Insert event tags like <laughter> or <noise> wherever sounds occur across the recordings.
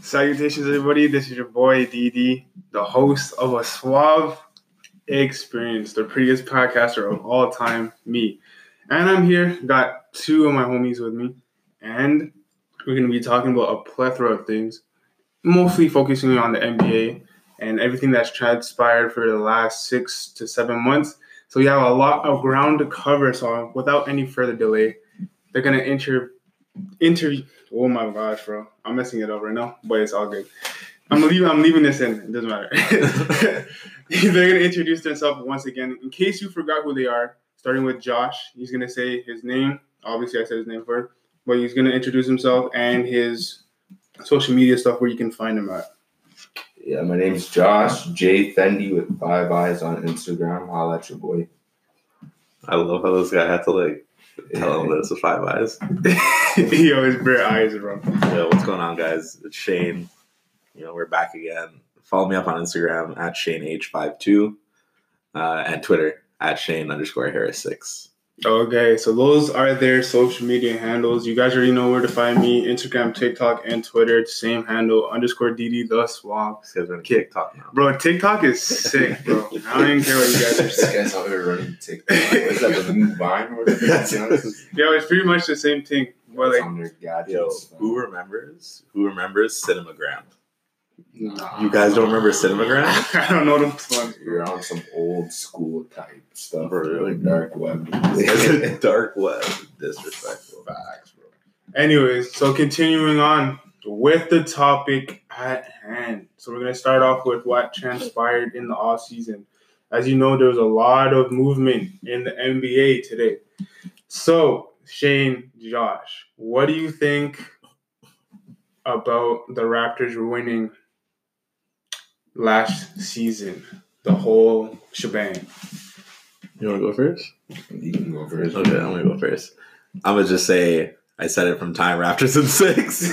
Salutations, everybody. This is your boy DD, the host of a Suave Experience, the prettiest podcaster of all time, me. And I'm here, got two of my homies with me, and we're going to be talking about a plethora of things, mostly focusing on the NBA and everything that's transpired for the last six to seven months. So we have a lot of ground to cover. So without any further delay, they're going to inter interview. Oh my gosh, bro. I'm messing it up right now, but it's all good. I'm leaving. I'm leaving this in. It doesn't matter. <laughs> They're gonna introduce themselves once again. In case you forgot who they are, starting with Josh. He's gonna say his name. Obviously, I said his name first, but he's gonna introduce himself and his social media stuff where you can find him at. Yeah, my name's Josh J Fendi with five eyes on Instagram. Holla at your boy. I love how this guy had to like tell him that it's a five eyes. <laughs> <laughs> he always bare eyes, bro. Yo, what's going on, guys? It's Shane. You know, we're back again. Follow me up on Instagram at Shane H52 uh, and Twitter at Shane underscore Harris six. Okay, so those are their social media handles. You guys already know where to find me: Instagram, TikTok, and Twitter. Same handle underscore DD the Suave. This guy's on TikTok now. Bro, TikTok is sick, bro. <laughs> I don't even care what you guys are This saying. guy's out here running TikTok. Is that the new Vine or whatever? <laughs> That's Yo, it's pretty much the same thing. But like, on gadgets. Yo, who remembers? Who remembers Cinemagram? Nah. You guys don't remember Cinemagram? <laughs> I don't know them ones. You're on some old school type stuff. Bro, really? dark web. <laughs> Dark web. Disrespectful. Facts, bro. Anyways, so continuing on with the topic at hand. So we're gonna start off with what transpired in the off season. As you know, there was a lot of movement in the NBA today. So Shane, Josh, what do you think about the Raptors winning last season? The whole shebang. You want to go first? You can go first. Okay, I'm gonna go first. I'm gonna just say I said it from time Raptors in six.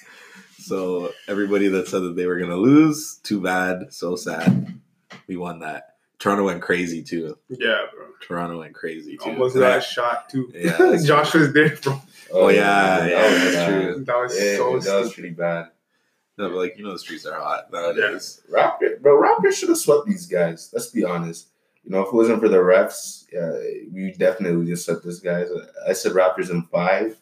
<laughs> so everybody that said that they were gonna lose, too bad, so sad. We won that. Toronto went crazy too. Yeah, bro. Toronto went crazy too. Almost got shot too. Yeah, <laughs> Josh was there, bro. Oh, yeah, yeah, that was that's true. That was Yeah, so that was pretty bad. No, but like you know the streets are hot nowadays. Raptor, bro, Raptors should have swept these guys. Let's be honest. You know, if it wasn't for the refs, yeah, we definitely just swept these guys. I said Raptors in five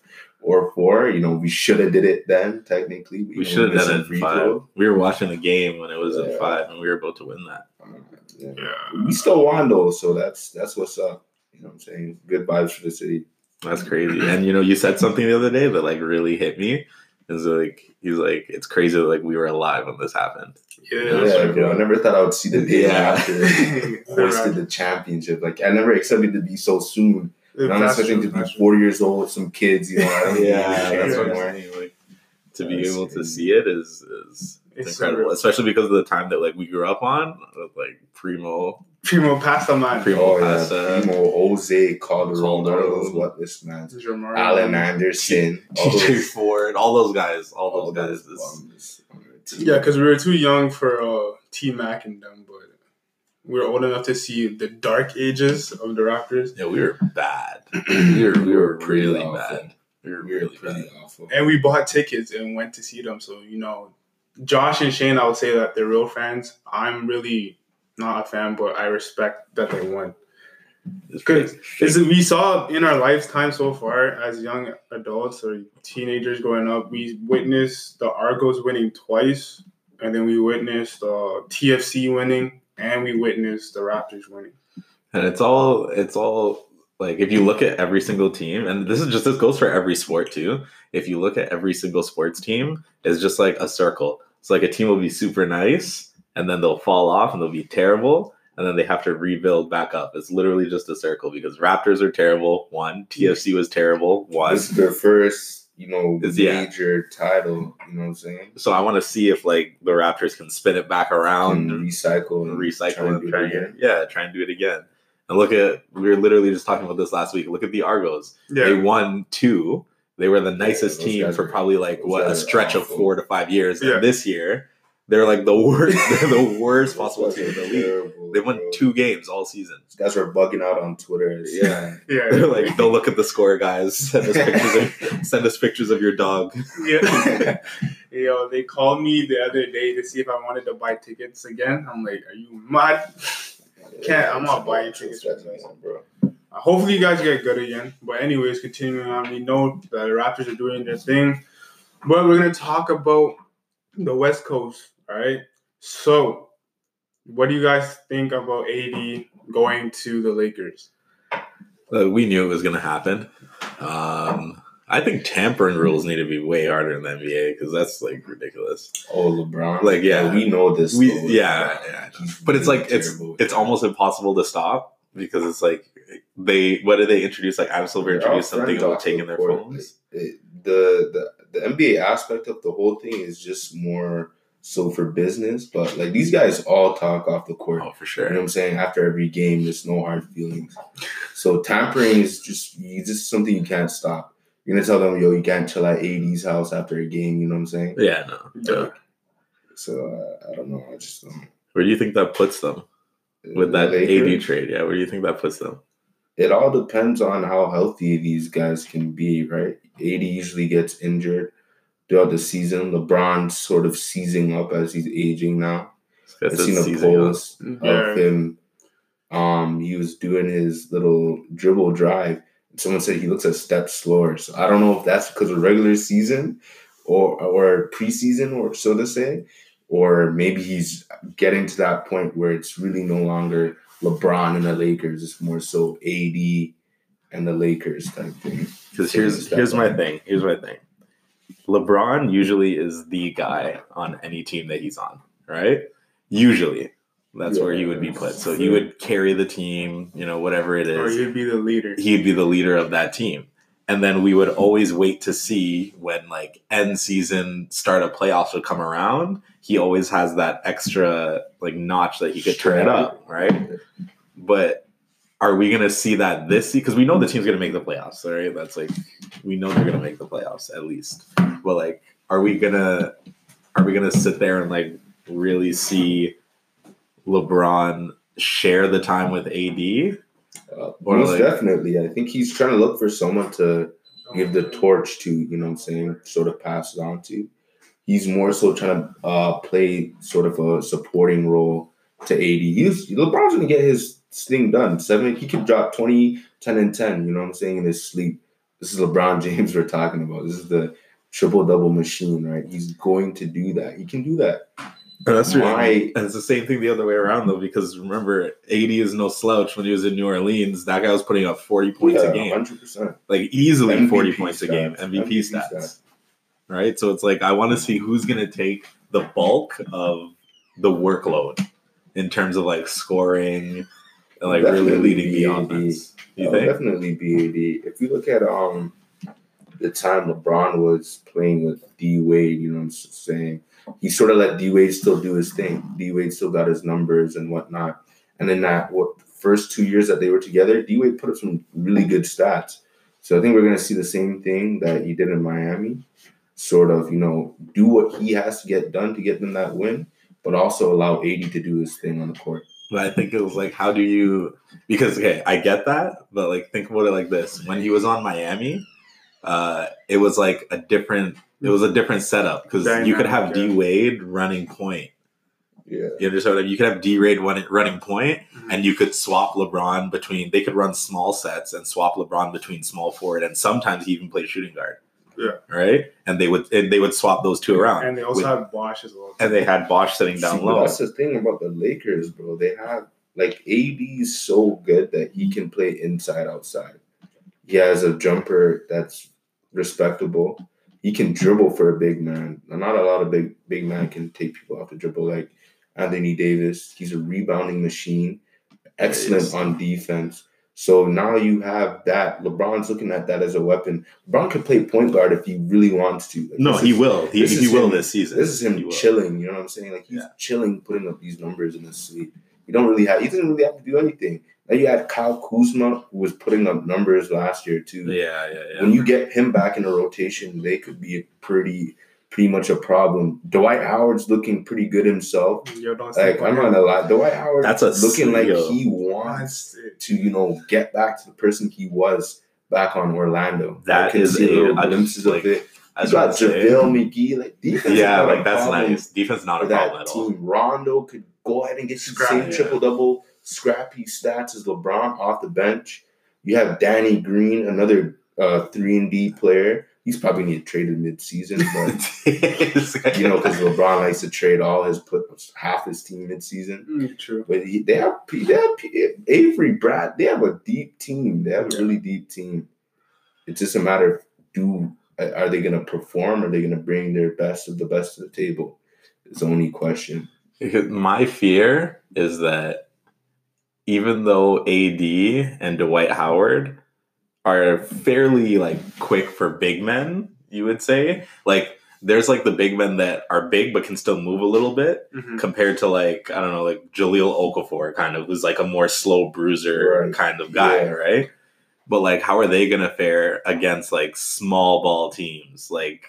or four. You know, we should have did it then. Technically, We should have done it in free five. throw. We were watching the game when it was in Yeah. five, and we were about to win that. Uh, yeah. Yeah. We still won though, so that's that's what's up. You know what I'm saying? Good vibes for the city. That's crazy. And you know, you said something the other day that like really hit me. Is like he's like it's crazy that like we were alive when this happened. Yeah. Yeah, that's right, bro. I never thought I would see the day Yeah. after <laughs> <laughs> hoisted the championship. Like I never expected to be so soon. And I'm expecting to be 40 years old with some kids, you know. <laughs> Yeah, that's care what. I'm saying. Like to be That's able to see it is is It's incredible, surreal. especially because of the time that like we grew up on with like Primo, Primo Pasta Man. Primo Oh, yeah. Pasta, Primo, Jose, Calderon, all those what this man. This is your Mario. Alan Anderson. TJ Ford, all those guys, all all those guys. those Is, bums on the team. Yeah, because we were too young for uh, T Mac and them, but we were old enough to see the dark ages of the Raptors. yeah, we were bad. We were we were <clears throat> Pretty really awful. bad. We were We were really pretty bad. awful. And we bought tickets and went to see them. So, you know, Josh and Shane, I would say that they're real fans. I'm really not a fan, but I respect that they won. It's Good. Is we saw in our lifetime so far as young adults or teenagers growing up, we witnessed the Argos winning twice, and then we witnessed uh, TFC winning, and we witnessed the Raptors winning. and it's all it's all like if you look at every single team and this is just this goes for every sport too. If you look at every single sports team it's just like a circle. It's like a team will be super nice and then they'll fall off and they'll be terrible and then they have to rebuild back up. It's literally just a circle because raptors are terrible one. Tfc was terrible one. This is their first, you know, It's- yeah. major title. You know what I'm saying? so i want to see if like the raptors can spin it back around And recycle and and recycle try and do it try again. yeah try and do it again and look at we were literally just talking about this last week look at the argos Yeah. They won two. They were the nicest those team for probably like what a guys are stretch of four to five years. Yeah. And this year, they're like the worst. <laughs> They're the worst possible team in guys the are league. Terrible. terrible. They won bro. two games all season. These guys were bugging out on Twitter. <laughs> Yeah. Yeah. They're like, don't look at the score, guys. Send us pictures of <laughs> send us pictures of your dog. Yeah. <laughs> Yo, they called me the other day to see if I wanted to buy tickets again. I'm like, are you mad? Can't- I'm not buying tickets for this. bro. Uh, hopefully, you guys get good again. But anyways, continuing on, we know the Raptors are doing their thing, but we're gonna talk about the West Coast. All right. So, what do you guys think about AD going to the Lakers? Uh, we knew it was going to happen. Um, I think tampering rules need to be way harder in the NBA because that's like ridiculous. Oh, LeBron. Like, yeah. we know this. We- yeah, yeah. But it's like it's terrible. it's almost impossible to stop because it's like they what did they introduce? Like Adam Silver They're introduced something about taking the their court. phones. It- the, the the NBA aspect of the whole thing is just more so for business. But like these guys all talk off the court. Oh, for sure. You know what. I'm saying? After every game, there's no hard feelings. So tampering is just you just something you can't stop. You're gonna tell them, yo, you can't chill at AD's house after a game. You know what I'm saying? Yeah, no. So uh, I don't know. I just don't. Where do you think that puts them with that AD trade? Yeah, where do you think that puts them? It all depends on how healthy these guys can be, right? AD usually gets injured throughout the season. LeBron sort of seizing up as he's aging now. I've seen a season, yeah. post Yeah. of him. Um, he was doing his little dribble drive. Someone said he looks a step slower. So I don't know if that's because of regular season or or preseason, or so to say, or maybe he's getting to that point where it's really no longer LeBron and the Lakers. It's more so AD and the Lakers type thing. Because Taking a here's step here's my thing. Here's my thing. LeBron usually is the guy on any team that he's on, right? Usually. That's where he would be put. So he would carry the team, you know, whatever it is. Or you'd be the leader. He'd be the leader of that team. And then we would always wait to see when like end season start of playoffs would come around. He always has that extra like notch that he could turn it up, right? But are we going to see that this season? because we know the team's going to make the playoffs, right? That's like we know they're going to make the playoffs at least. But like, are we gonna are we gonna sit there and like really see LeBron share the time with AD? Uh, most like- definitely. I think he's trying to look for someone to give the torch to, you know what I'm saying, sort of pass it on to. He's more so trying to uh, play sort of a supporting role to AD. He's LeBron's gonna get his thing done. Seven, he could drop 20, 10, and 10, you know what I'm saying, in his sleep. This is LeBron <laughs> James we're talking about. This is the triple double machine, right? He's going to do that. He can do that. And that's right. And it's the same thing the other way around though, because remember, AD is no slouch. When he was in New Orleans, that guy was putting up forty points Yeah, a game, 100%. like easily MVP forty points a game, MVP, MVP stats. stats. Right. So it's like I want to see who's going to take the bulk of the workload in terms of like scoring and like really Definitely leading the offense. You It'll think? definitely be AD. If you look at um the time LeBron was playing with D Wade, you know what I'm saying? He sort of let D Wade still do his thing. D Wade still got his numbers and whatnot. And then that what first two years that they were together, D Wade put up some really good stats. So I think we're gonna see the same thing that he did in Miami. Sort of, you know, do what he has to get done to get them that win, but also allow AD to do his thing on the court. But I think it was like, how do you? Because okay, I get that, but like think about it like this: when he was on Miami, uh, it was like a different. It was a different setup because you could have Dynamic, D Wade running point. Yeah. You understand what I mean? You could have D Wade running running point, Mhm. and you could swap LeBron between. They could run small sets and swap LeBron between small forward, and sometimes he even played shooting guard. Yeah. Right, and they would and they would swap those two around, And they also With- have Bosh as well. and they had Bosh sitting down See, low. That's the thing about the Lakers, bro. They have like AD's so good that he can play inside outside. He has a jumper that's respectable. He can dribble for a big man. Not a lot of big big man can take people off the dribble like Anthony Davis. He's a rebounding machine. Excellent on defense. So now you have that. LeBron's looking at that as a weapon. LeBron could play point guard if he really wants to. Like, No, he is- will. He, he will him- this season. this is him will. chilling. You know what I'm saying? Like he's Yeah. chilling, putting up these numbers in the sleep. He don't really have. He doesn't really have to do anything. Now you had Kyle Kuzma, who was putting up numbers last year too. Yeah, yeah, yeah. When you get him back in the rotation, they could be a pretty pretty much a problem. Dwight Howard's looking pretty good himself. Yo, don't Like I'm not him. gonna lie, Dwight Howard That's a looking like he wants to, you know, get back to the person he was back on Orlando. That I is a- little I- glimpses like, of it. I You got about say- JaVale McGee, like defense. Yeah, like that's problem nice. Defense not a problem that at all. team. Rondo could go ahead and get you the same yeah. triple double, scrappy stats as LeBron off the bench. You have Danny Green, another uh, three and D player. He's probably need traded mid season, but <laughs> you know because LeBron likes to trade all his put half his team mid season. Mm, True. But he, they have they have Avery Brad. They have a deep team. They have a really deep team. It's just a matter of do are they going to perform? Are they going to bring their best of the best to the table? It's the only question. <laughs> My fear is that even though AD and Dwight Howard are fairly like quick for big men, you would say, like there's like the big men that are big but can still move a little bit Mhm. compared to like I don't know, like Jahlil Okafor kind of who's like a more slow bruiser Right. kind of guy, Yeah. right? But like how are they gonna fare against like small ball teams like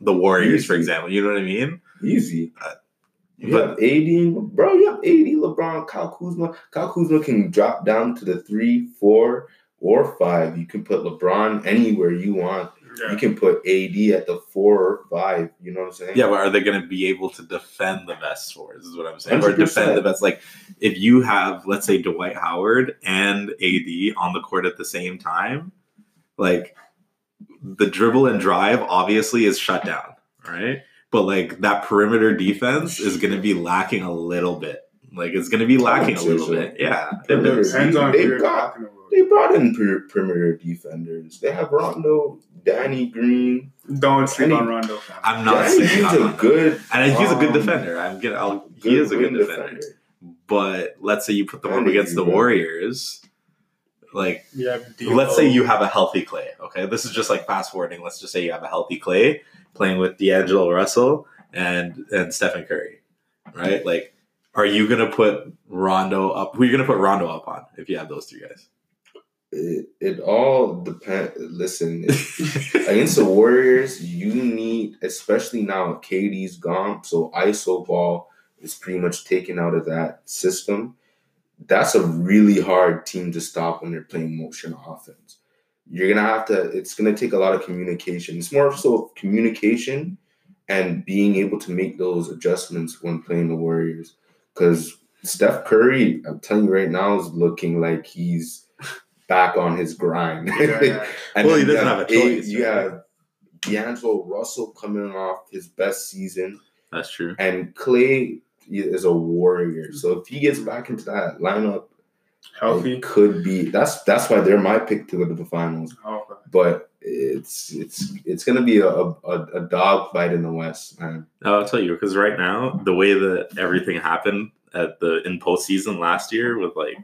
the Warriors, for example? You know what I mean? Easy. You But- have AD, bro. You have AD, LeBron, Kyle Kuzma. Kyle Kuzma can drop down to the three, four, or five. You can put LeBron anywhere you want. Yeah. You can put AD at the four or five. You know what I'm saying? Yeah, but are they going to be able to defend the best fours? Is what I'm saying. Or 100%. defend the best. Like, if you have, let's say, Dwight Howard and AD on the court at the same time, like the dribble and drive obviously is shut down, right? But like that perimeter defense is going to be lacking a little bit. Like it's going to be lacking a little so. bit. Yeah, it Depends on They who you're got- talking. They brought in per- perimeter defenders. They have Rondo, Danny Green. Don't sleep Any- on Rondo. fam. I'm not Danny sleeping Green's on a Rondo. good, and he's a good um, defender. I'm gonna. I'll, he is a good wing defender. But let's say you put them I up against you, the. Warriors, like Yeah, let's say you have a healthy Clay. Okay, this is just like fast forwarding. Let's just say you have a healthy Clay playing with D'Angelo Russell and and Stephen Curry, right? Like, are you gonna put Rondo up? Who are you gonna put Rondo up on if you have those three guys? It, it all depends. Listen, against the Warriors, you need, especially now KD's gone, so ISO ball is pretty much taken out of that system. That's a really hard team to stop when they're playing motion offense. You're gonna have to. It's gonna take a lot of communication. It's more so communication and being able to make those adjustments when playing the Warriors. Because Steph Curry, I'm telling you right now, is looking like he's back on his grind. Yeah, yeah. <laughs> Well, he you doesn't have a choice, You right? have D'Angelo Russell coming off his best season, That's true. and Clay is a warrior. So if he gets back into that lineup, healthy. it could be. That's that's why they're my pick to go to the finals. Oh, okay. But it's it's it's gonna be a a, a dog fight in the West, man. I'll tell you because right now the way that everything happened at the in postseason last year with like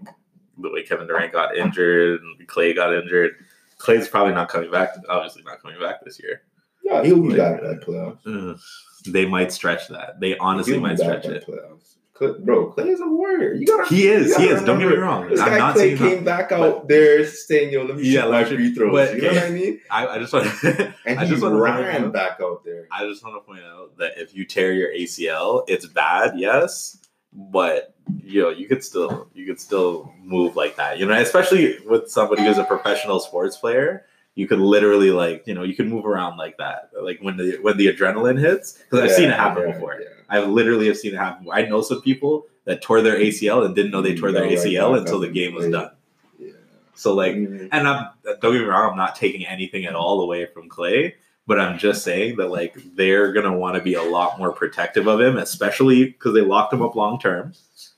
the way Kevin Durant got injured and Clay got injured, Clay's probably not coming back. Obviously, not coming back this year. Yeah, he'll be Like, back by playoffs. They might stretch that. They honestly might stretch it. Playoffs. Bro, Clay is a warrior. You gotta. He is. you He gotta is. Don't get me wrong. This I'm guy not Clay saying came back out there saying, "Yo, let me Yeah, shoot my free throws." but- you know what I <laughs> mean? I, I just want. <laughs> And I he just point ran out- back out there. I just want to point out that if you tear your ACL, it's bad, yes, but you know you could still you could still move like that. You know, especially with somebody who's a professional sports player, you could literally like you know you could move around like that. Like when the when the adrenaline hits, because I've seen it happen yeah, before. yeah. I literally have seen it happen. I know some people that tore their ACL and didn't know they tore their Yeah, ACL back until the game was done. Yeah. So like Mhm. and I'm don't get me wrong, I'm not taking anything at all away from Clay, but I'm just saying that like they're gonna want to be a lot more protective of him, especially because they locked him up long term.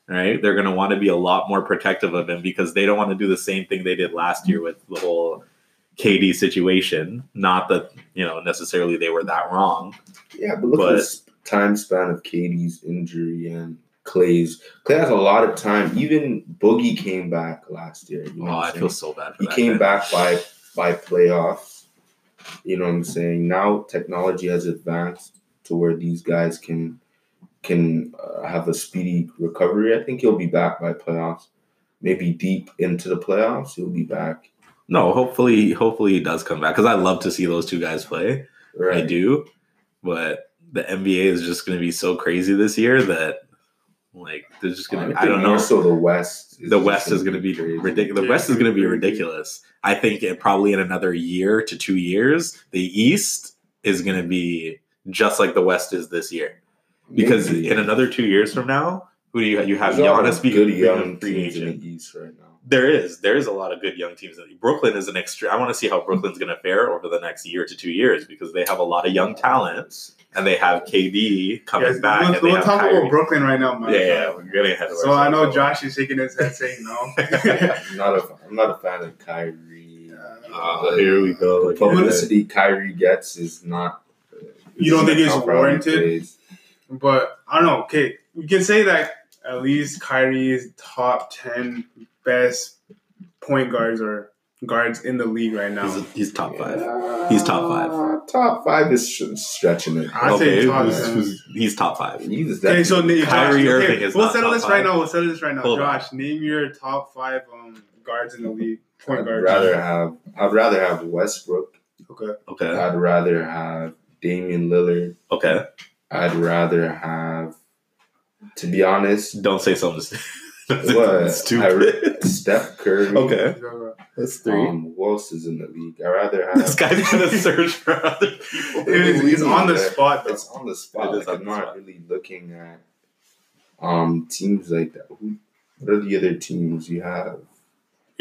Right? They're gonna want to be a lot more protective of him because they don't want to do the same thing they did last year with the whole KD situation. Not that you know necessarily they were that wrong. yeah, but look but- at time span of KD's injury and Clay's. Clay has a lot of time. Even Boogie came back last year. You know Oh, I feel so bad for he that came guy. back by by playoffs. You know what I'm saying? Now technology has advanced to where these guys can can uh, have a speedy recovery. I think he'll be back by playoffs. Maybe deep into the playoffs, he'll be back. No, hopefully, hopefully he does come back because I love to see those two guys play. Right. I do. but the NBA is just going to be so crazy this year that like they're just going to be, I don't know. more So the West, the West is going to be ridiculous. The West is going to be ridiculous. I think it probably in another year to two years, the East is going to be just like the West is this year. Because Maybe. in another two years from now, who do you you have? There's Giannis being good young free teams in agent. the East right now. There is there is a lot of good young teams. Brooklyn is an extreme. I want to see how Brooklyn's going to fare over the next year to two years because they have a lot of young talents and they have KD coming Yes, back. we'll, and we'll have talk Kyrie. about Brooklyn right now, man. Yeah, yeah, we're getting ahead of So I know. Josh is shaking his head saying no. <laughs> I'm not a I'm not a fan of Kyrie. Oh, here we go. The again. publicity Kyrie gets is not. You don't think it's how proud he warranted? But I don't know. Okay, we can say that at least Kyrie is top ten best point guards or guards in the league right now. He's, he's top five. Yeah, He's top five. Top five is stretching it. I'd say okay, top who's- who's- he's top five. He's Okay, so definitely- Josh, Kyrie okay, Irving is we'll not settle top this right now. We'll settle this right now. Hold on. Josh, name your top five um, guards in the league. Point I'd guards. rather have. I'd rather have Westbrook. Okay. Okay, I'd rather have Damian Lillard. okay. I'd rather have. To be honest, Don't say something <laughs> st- don't What? something <laughs> stupid. Steph Curry. okay, that's three. Um, who else is in the league? I'd rather have. this guy's gonna <laughs> search for other people. It is, it's on the spot though. It's on the spot. Like, on I'm the not spot. really looking at um teams like that. Who? What are the other teams you have?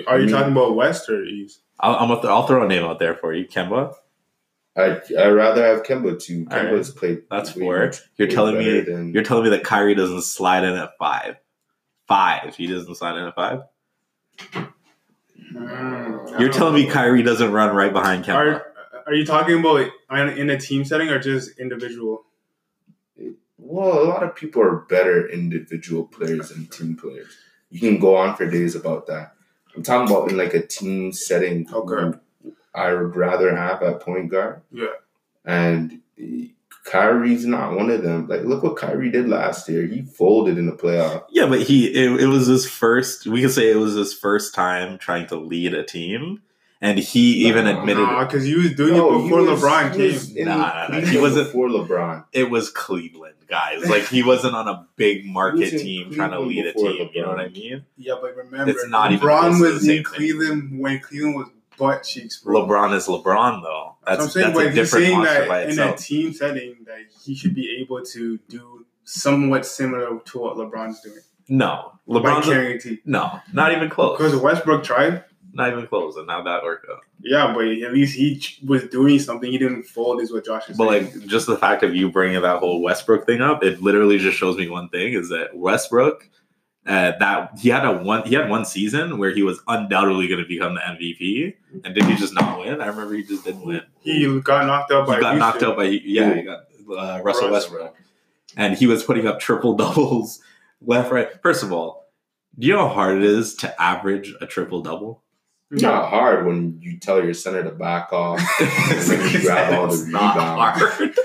Are you I mean- talking about West or East? I'll, I'm gonna th- I'll throw a name out there for you, Kemba. I I'd rather have Kemba too. All right. Kemba's played. That's way four. You're telling me than- you're telling me that Kyrie doesn't slide in at five. Five. He doesn't sign in at five. Mm, You're telling me Kyrie doesn't run right behind Kemba. Are, are you talking about in a team setting or just individual? Well, a lot of people are better individual players than team players. You can go on for days about that. I'm talking about in like a team setting. Okay. I would rather have a point guard. Yeah. And Kyrie's not one of them. Like, look what Kyrie did last year. He folded in the playoff. Yeah, but he it, it was his first. We could say it was his first time trying to lead a team, and he even Nah. admitted Nah, because you was doing No, it before was- LeBron he was came. Nah, nah, nah. He wasn't- before LeBron. it was Cleveland, guys. Like he wasn't on a big market in team trying to lead a before team. You know what I mean? Yeah, but remember, It's not even LeBron close to was the same in thing. Cleveland when Cleveland was butt cheeks, bro. LeBron is LeBron, though. So I'm That's saying, that's a different saying monster that by in a team setting that he should be able to do somewhat similar to what LeBron's doing No, LeBron's carrying a team. no, not even close. Because Westbrook tried, Not even close, and how that worked out. yeah, but at least he was doing something. He didn't fold, is what Josh is But saying. like, just the fact of you bringing that whole Westbrook thing up, it literally just shows me one thing: is that Westbrook, uh, that he had a one, he had one season where he was undoubtedly going to become the MVP, and did he just not win? I remember he just didn't win. he got knocked out by He got knocked out by yeah, he got uh, Russell Russell. Westbrook, and he was putting up triple <laughs> doubles left, right. First of all, do you know how hard it is to average a triple double? Not hard when you tell your center to back off. And then you <laughs> grab all the It's not rebounds.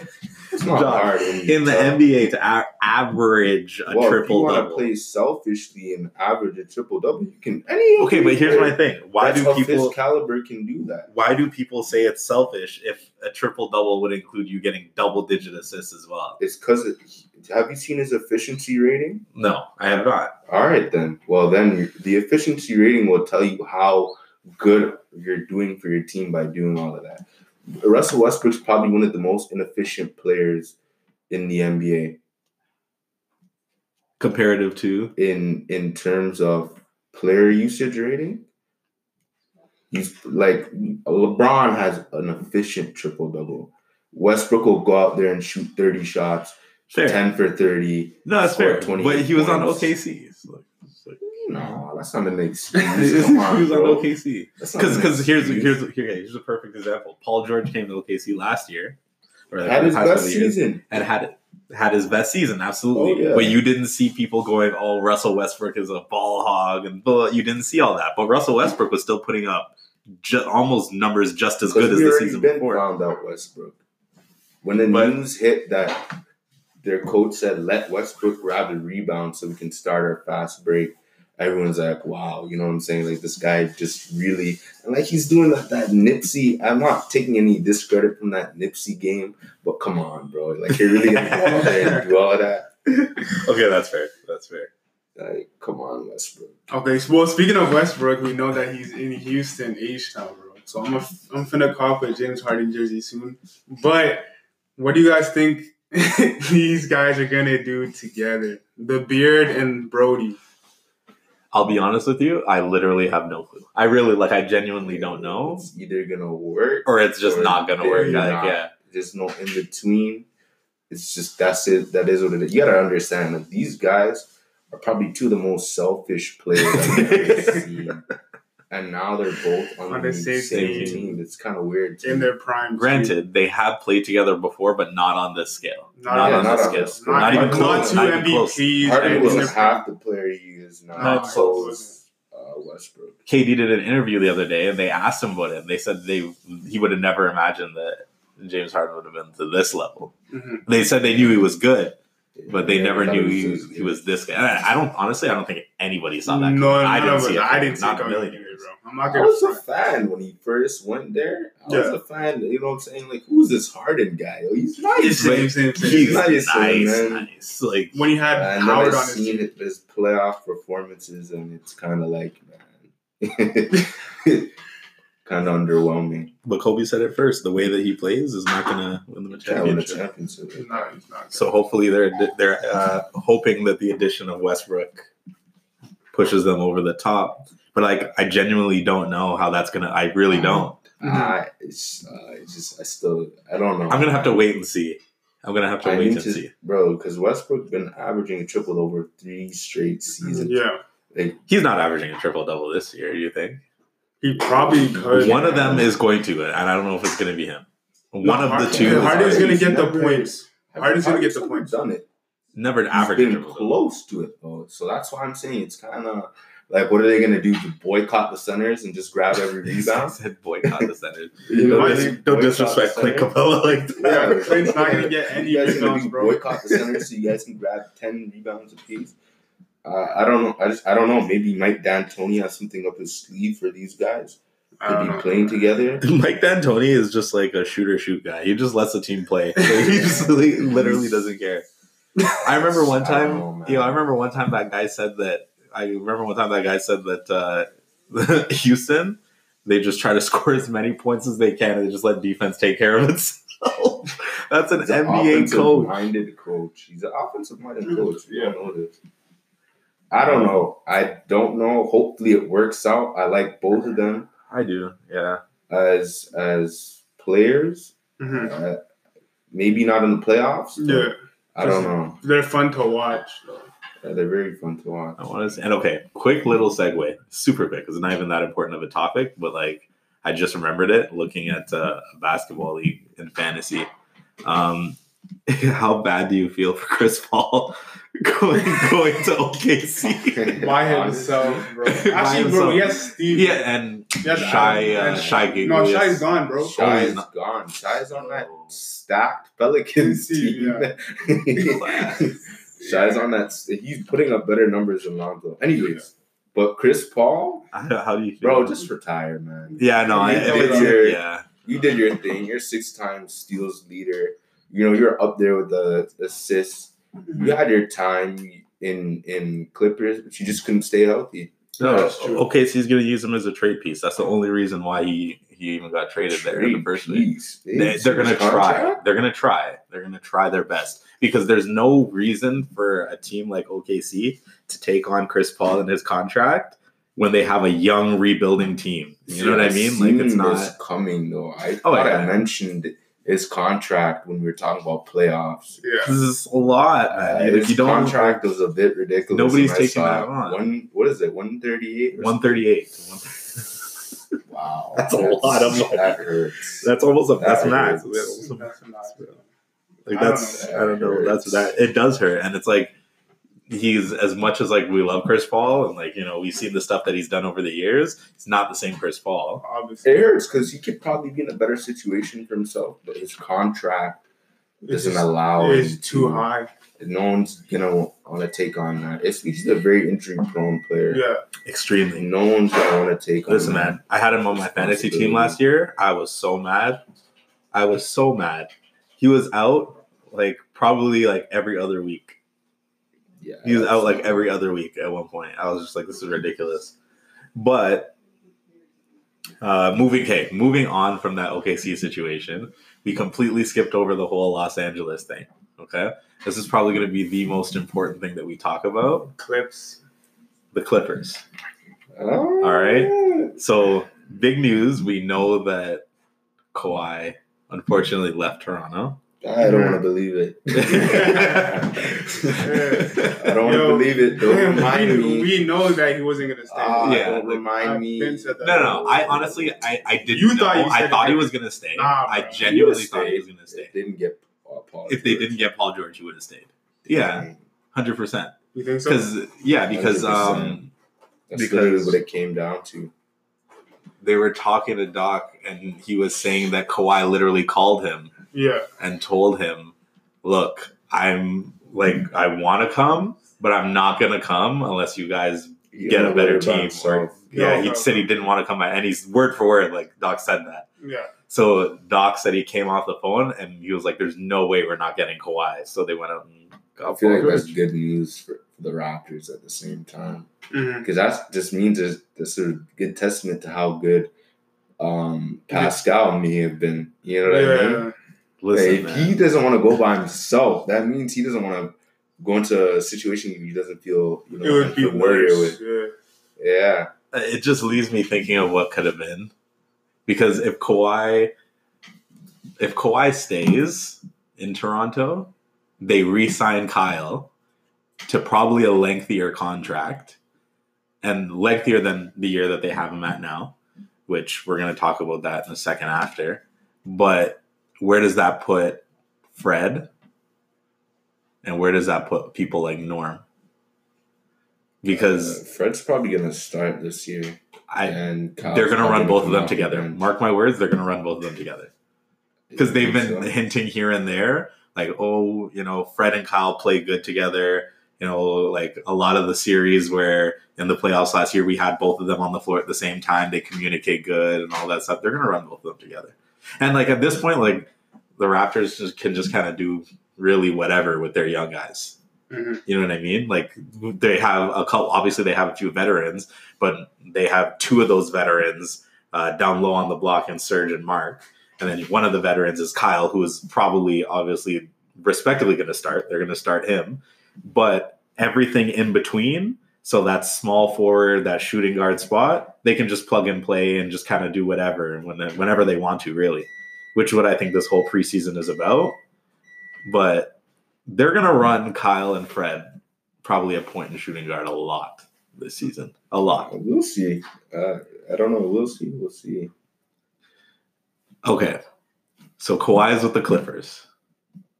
Hard It's not John, hard when you in the NBA to a- average a Well, if you triple want to double. play selfishly and average a triple double, you can. Any Okay, but here's my thing: why do people? caliber can do that? Why do people say it's selfish if a triple double would include you getting double digit assists as well? It's because have you seen his efficiency rating? No, I have not. All right, then. Well, then the efficiency rating will tell you how good you're doing for your team by doing all of that. Russell Westbrook's probably one of the most inefficient players in the NBA Comparative to in in terms of player usage rating. He's like LeBron has an efficient triple double. Westbrook will go out there and shoot 30 shots, fair. 10 for 30. no, that's fair. 28 But he was on. OKC. It's like- it's like- No, <laughs> that's not an he excuse. Come on, was on. OKC. Because because here's here's here, here's a perfect example. Paul George came to OKC last year, or had his best season. and had had his best season, absolutely. Oh, yeah. But you didn't see people going, "Oh, Russell Westbrook is a ball hog," and blah, you didn't see all that. But Russell Westbrook was still putting up ju- almost numbers just as good as the season been before. found out Westbrook. When the But- news hit that their coach said, let Westbrook grab the rebound so we can start our fast break. Everyone's like, wow, you know what I'm saying? Like this guy just really and like he's doing that that Nipsey. I'm not taking any discredit from that Nipsey game, but come on, bro. Like you're really gonna go out there and do all that. <laughs> okay, that's fair. That's fair. Like, come on, Westbrook. Okay, so well, speaking of Westbrook, we know that he's in Houston, H Town, bro. So I'm a, I'm finna cop a James Harden jersey soon. But what do you guys think <laughs> these guys are gonna do together? The Beard and Brodie. I'll be honest with you. I literally have no clue. I really like. I genuinely don't know, It's either gonna work or it's just Or not gonna work. they're Like, not. yeah, There's no in between. It's just that's it. That is what it is. You gotta understand that these guys are probably two of the most selfish players I've ever <laughs> seen. And now they're both on, On the the same, same team. team. It's kind of weird. In their prime. too. Granted, they have played together before, but not on this scale. Not Not, on on this this scale. scale. Not, Not, even close. Not two Not even close. MVPs. Harden was in their half the player he is now. Not so close. was uh, Westbrook. KD did an interview the other day, and they asked him about it. They said they he would have never imagined that James Harden would have been to this level. Mhm. They said they knew he was good, but they Yeah, never knew it he was was, he was this guy. And I I don't honestly, I don't think anybody saw that. No, coming. I didn't of see it. I didn't see not it a million years. bro. I'm not gonna I was a fan when he first went there. I Yeah. was a fan. You know what I'm saying? Like, who's this Harden guy? Oh, he's nice. Same, same, same. He's nice, nice, man. nice. Like when he had And Howard I've on his seen team. it, his playoff performances, and it's kind of like, man, <laughs> kind of underwhelming. but Kobe said it first. The way that he plays is not gonna win the a Can't win a championship. championship. He's not, he's not. So hopefully they're they're uh, hoping that the addition of Westbrook pushes them over the top. But like, I genuinely don't know how that's gonna. I really don't. I, it's, uh, it's just, I still, I don't know. I'm gonna have to wait and see. I'm gonna have to I wait and to, see. bro, because Westbrook has been averaging a triple over three straight seasons. Yeah, Like, He's not averaging a triple double this year. You think? He probably could. One of them is going to, and I don't know if it's gonna be him. One of the Harden- two. is Harden's gonna get the Never- points. Harden's gonna get the points. Done it. never He's averaging been close to it though. So that's why I'm saying it's kind of like, what are they gonna do? To boycott the centers and just grab every <laughs> rebound? said boycott the Senate. <laughs> You know, Don't- Don't disrespect the Clint center. Capela like that. Yeah, <laughs> Clint's not gonna get any You guys gonna rebounds, bro. boycott the centers so you guys can grab ten rebounds apiece. Uh, I don't know. I just I don't know. Maybe Mike D'Antoni has something up his sleeve for these guys to be know. playing together. <laughs> Mike D'Antoni is just like a shooter shoot guy. He just lets the team play. <laughs> he just li- literally <laughs> doesn't care. I remember one time, know, you know, I remember one time that guy said that. I remember one time that guy said that uh, Houston, they just try to score as many points as they can, and they just let defense take care of itself. That's an He's an NBA coach. minded coach. He's an offensive minded Mm, coach. Yeah, know this. I don't know. I don't know. Hopefully it works out. I like both of them I do, yeah. as as players. Mhm. Uh, maybe not in the playoffs. Yeah, I don't know. they're fun to watch. Yeah, they're very fun to watch. I want to, and okay, quick little segue, super quick, because it's not even that important of a topic, but like I just remembered it looking at uh, a basketball league in fantasy. Um, <laughs> how bad do you feel for Chris Paul going going to OKC? By Honestly. himself, bro. By Actually, bro, himself. yes, Steve. yeah, and Yes, Shy, uh, and- Shy No, Giglio. Shy's gone, bro. Oh, Shy he's is not- gone. Shy's on that Oh. stacked Pelicans Team, team. <laughs> Shy's on that. He's putting up better numbers than Lonzo. Anyways, but Chris Paul, How, how do you feel, bro, just retire, man. yeah, no, I, You I did it's- your- yeah, You did your thing. You're six times steals leader. You know you're up there with the assists. You had your time in in Clippers, but you just couldn't stay healthy. no, That's true. OKC's gonna use him as a trade piece. That's the only reason why he he even got traded there in the first place. They, they're going to try. They're going to try. They're going to try their best because there's no reason for a team like OKC to take on Chris Paul and his contract when they have a young rebuilding team. You know what I mean? Like it's not. coming though. I Oh, thought yeah. I mentioned his contract when we were talking about playoffs. Yeah. This is a lot. man. Uh, Like, his you don't. contract was a bit ridiculous. Nobody's taking that on. One, what is it? One thirty eight. One thirty-eight. Wow, <laughs> That's a lot of money. That hurts. That's almost a that's That max. hurts. That's not, Like I don't that's know. I don't know. That's that. It does hurt, and it's like he's as much as like we love Chris Paul, and like you know we've seen the stuff that he's done over the years. It's not the same Chris Paul. obviously. It hurts because he could probably be in a better situation for himself, but his contract It's doesn't just- allow. It's him too to- high. No one's gonna want to take on that. It's he's a very injury prone player. Yeah. Extremely. No one's gonna want to take on. Listen, that. man, I had him on my fantasy team last year. I was so mad. I was so mad. He was out like probably like every other week. Yeah, He was out like every other week at one point. I was just like, this is ridiculous. But uh moving okay, moving on from that OKC situation, we completely skipped over the whole Los Angeles thing. Okay. This is probably gonna be the most important thing that we talk about. Clips. The Clippers. Oh. All right. So big news. We know that Kawhi unfortunately left Toronto. I don't want to believe it. <laughs> I don't want to believe it. Don't remind we, me. we know that he wasn't gonna stay. Ah, Yeah, don't remind I've me. been said that. No, no, no. I honestly, I, I didn't You know. thought you I said thought he was gonna stay. Nah, I genuinely He thought he was gonna stay. It didn't get uh, Paul If they didn't get Paul George, he would have stayed. Yeah, hundred percent. You think so? Because yeah, because 100%. um, That's because- literally what it came down to. they were talking to Doc, and he was saying that Kawhi literally called him Yeah. and told him, "Look, I'm like, I want to come, but I'm not gonna come unless you guys You get a better team." himself. Or, yeah, No, he no. said he didn't want to come, and he's word for word like Doc said that. Yeah. So Doc said he came off the phone and he was like, "There's no way we're not getting Kawhi." So they went out and I got feel like that's good news for, for the Raptors at the same time because that just means it's, it's a good testament to how good um, Pascal may have been. You know what I mean? Yeah. Listen, if man. he doesn't want to go by himself, that means he doesn't want to go into a situation he doesn't feel you know It would be familiar worse. with. Yeah. Yeah, uh, it just leaves me thinking of what could have been, because if Kawhi, if Kawhi stays in Toronto, they re-sign Kyle to probably a lengthier contract, and lengthier than the year that they have him at now, which we're going to talk about that in a second after. But where does that put Fred? And where does that put people like Norm? Because Uh, Fred's probably gonna start this year, I and Kyle's they're going to run both of them together. Mark my words, they're going to run both of them together because they've been So, hinting here and there, like, oh, you know, Fred and Kyle play good together. You know, like a lot of the series where in the playoffs last year we had both of them on the floor at the same time. They communicate good and all that stuff. They're going to run both of them together. And like at this point, like the Raptors just can just kind of do really whatever with their young guys. hmm You know what I mean? Like they have a couple. Obviously, they have a few veterans, but they have two of those veterans uh, down low on the block in Serge and Marc, and then one of the veterans is Kyle, who is probably, obviously, respectively going to start. They're going to start him, but everything in between. So that small forward, that shooting guard spot, they can just plug and play and just kind of do whatever when whenever they want to, really. Which is what I think this whole preseason is about. But they're gonna run Kyle and Fred probably a point and shooting guard a lot this season. A lot. We'll see. Uh, I don't know. We'll see. We'll see. Okay. So Kawhi is with the Clippers.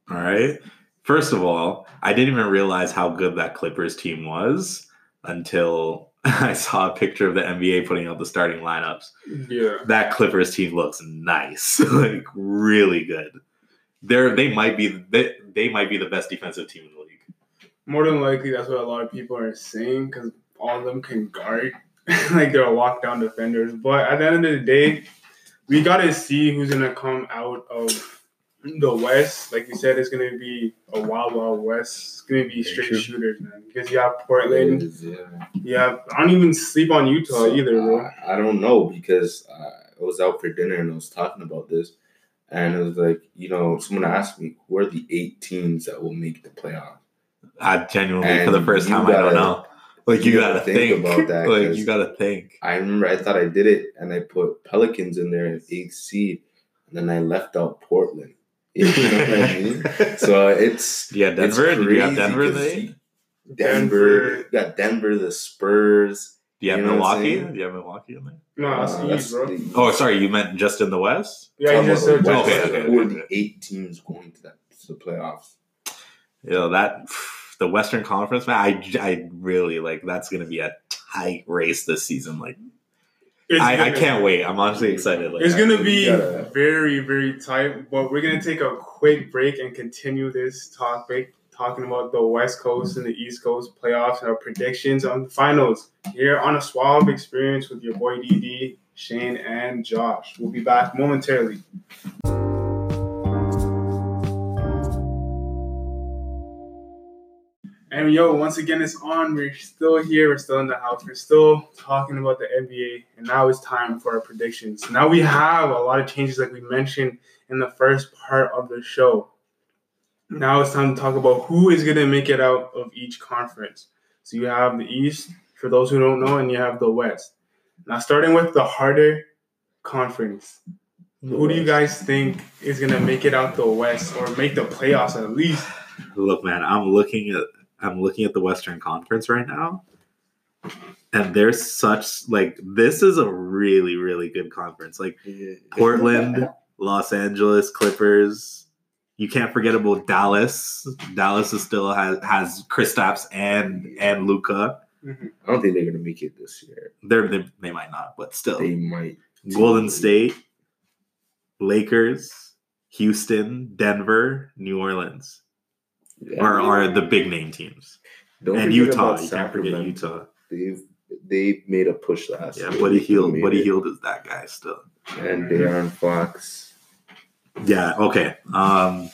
All right. First of all, I didn't even realize how good that Clippers team was until <laughs> I saw a picture of the NBA putting out the starting lineups. Yeah. That Clippers team looks nice, <laughs> like really good. They're they might be they, they might be the best defensive team in the league. More than likely, that's what a lot of people are saying because all of them can guard. <laughs> like they're walk down defenders. But at the end of the day, we got to see who's going to come out of the West. Like you said, it's going to be a wild, wild West. It's going to be straight true. shooters, man. Because you have Portland. It is, yeah. You have, I don't even sleep on Utah So, either, bro. uh, I don't know because uh, I was out for dinner and I was talking about this, and it was like, you know, someone asked me, "Who are the eight teams that will make the playoff?" I genuinely for the And first you time I don't know. Like you, you gotta, gotta think, think about that, like you gotta think. I remember I thought I did it, and I put Pelicans in there at eighth seed, and then I left out Portland. <laughs> You know what I mean? So it's yeah, it's Denver. Did you have crazy Denver? 'cause Denver, you got Denver, the Spurs. Do you have You know Milwaukee? saying? Do you have Milwaukee in there? No, that's Uh, the that's East, bro. the- Oh, sorry, you meant just in the West? Yeah, you just said about the Okay, okay, Who are okay. the eight teams going to that to the playoffs? You know that the Western Conference, man. I, I really like that's going to be a tight race this season. Like It's I, I can't wait. I'm honestly excited. Like, It's gonna be gotta- very, very tight, but we're gonna take a quick break and continue this topic, talking about the West Coast and the East Coast playoffs and our predictions on the finals here on a Suave Experience with your boy DD, Shane, and Josh. We'll be back momentarily. And yo, once again, it's on. We're still here. We're still in the house. We're still talking about the NBA. And now it's time for our predictions. Now we have a lot of changes, like we mentioned in the first part of the show. Now it's time to talk about who is going to make it out of each conference. So you have the East, for those who don't know, and you have the West. Now, starting with the harder conference, who do you guys think is going to make it out the West or make the playoffs at least? Look, man, I'm looking at I'm looking at the Western Conference right now, and there's such like this is a really really good conference. Like <laughs> Portland, Los Angeles Clippers. You can't forget about Dallas. Dallas is still has has Kristaps and and Luka. Mm-hmm. I don't think they're gonna make it this year. They're, they they might not, but still. They might. Golden State, Lakers, Houston, Denver, New Orleans Yeah. Are are the big name teams, Don't and Utah. about You can't forget Utah. They've they made a push last Yeah, year. Buddy Hield. Buddy. Hield is that guy still. and De'Aaron Fox. Yeah. Okay. Um.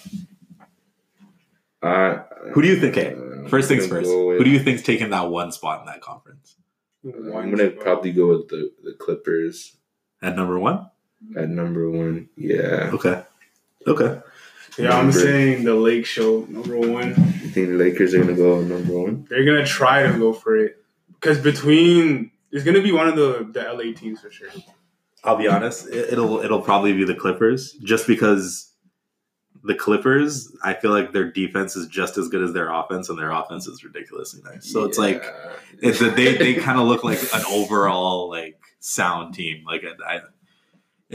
Uh, Who do you think? Okay, uh, first things first. Who do you think's taking that one spot in that conference? I'm gonna probably go with the, the Clippers At number one. at number one. Yeah, Okay. Okay. Yeah, I'm saying the Lake Show number one. you think the Lakers are gonna go number one? They're gonna try to go for it because between it's gonna be one of the the LA teams for sure. I'll be honest. it- It'll it'll probably be the Clippers, just because the Clippers. I feel like their defense is just as good as their offense, and their offense is ridiculously nice. So it's like it's a, they they kind of look like an overall like sound team. Like I,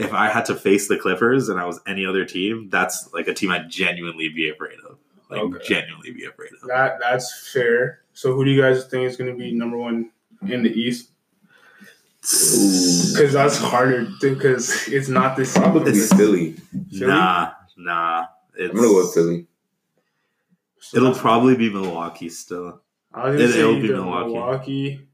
if I had to face the Clippers and I was any other team, that's like a team I'd genuinely be afraid of. Like Okay. genuinely be afraid of. That that's fair. So who do you guys think is gonna be number one in the East? Because that's harder because it's not the same. probably It's- Philly. Philly? Nah, nah. It's, I'm gonna go with Philly. So It'll probably be Milwaukee still. I was gonna it- say it'll be Milwaukee. Milwaukee.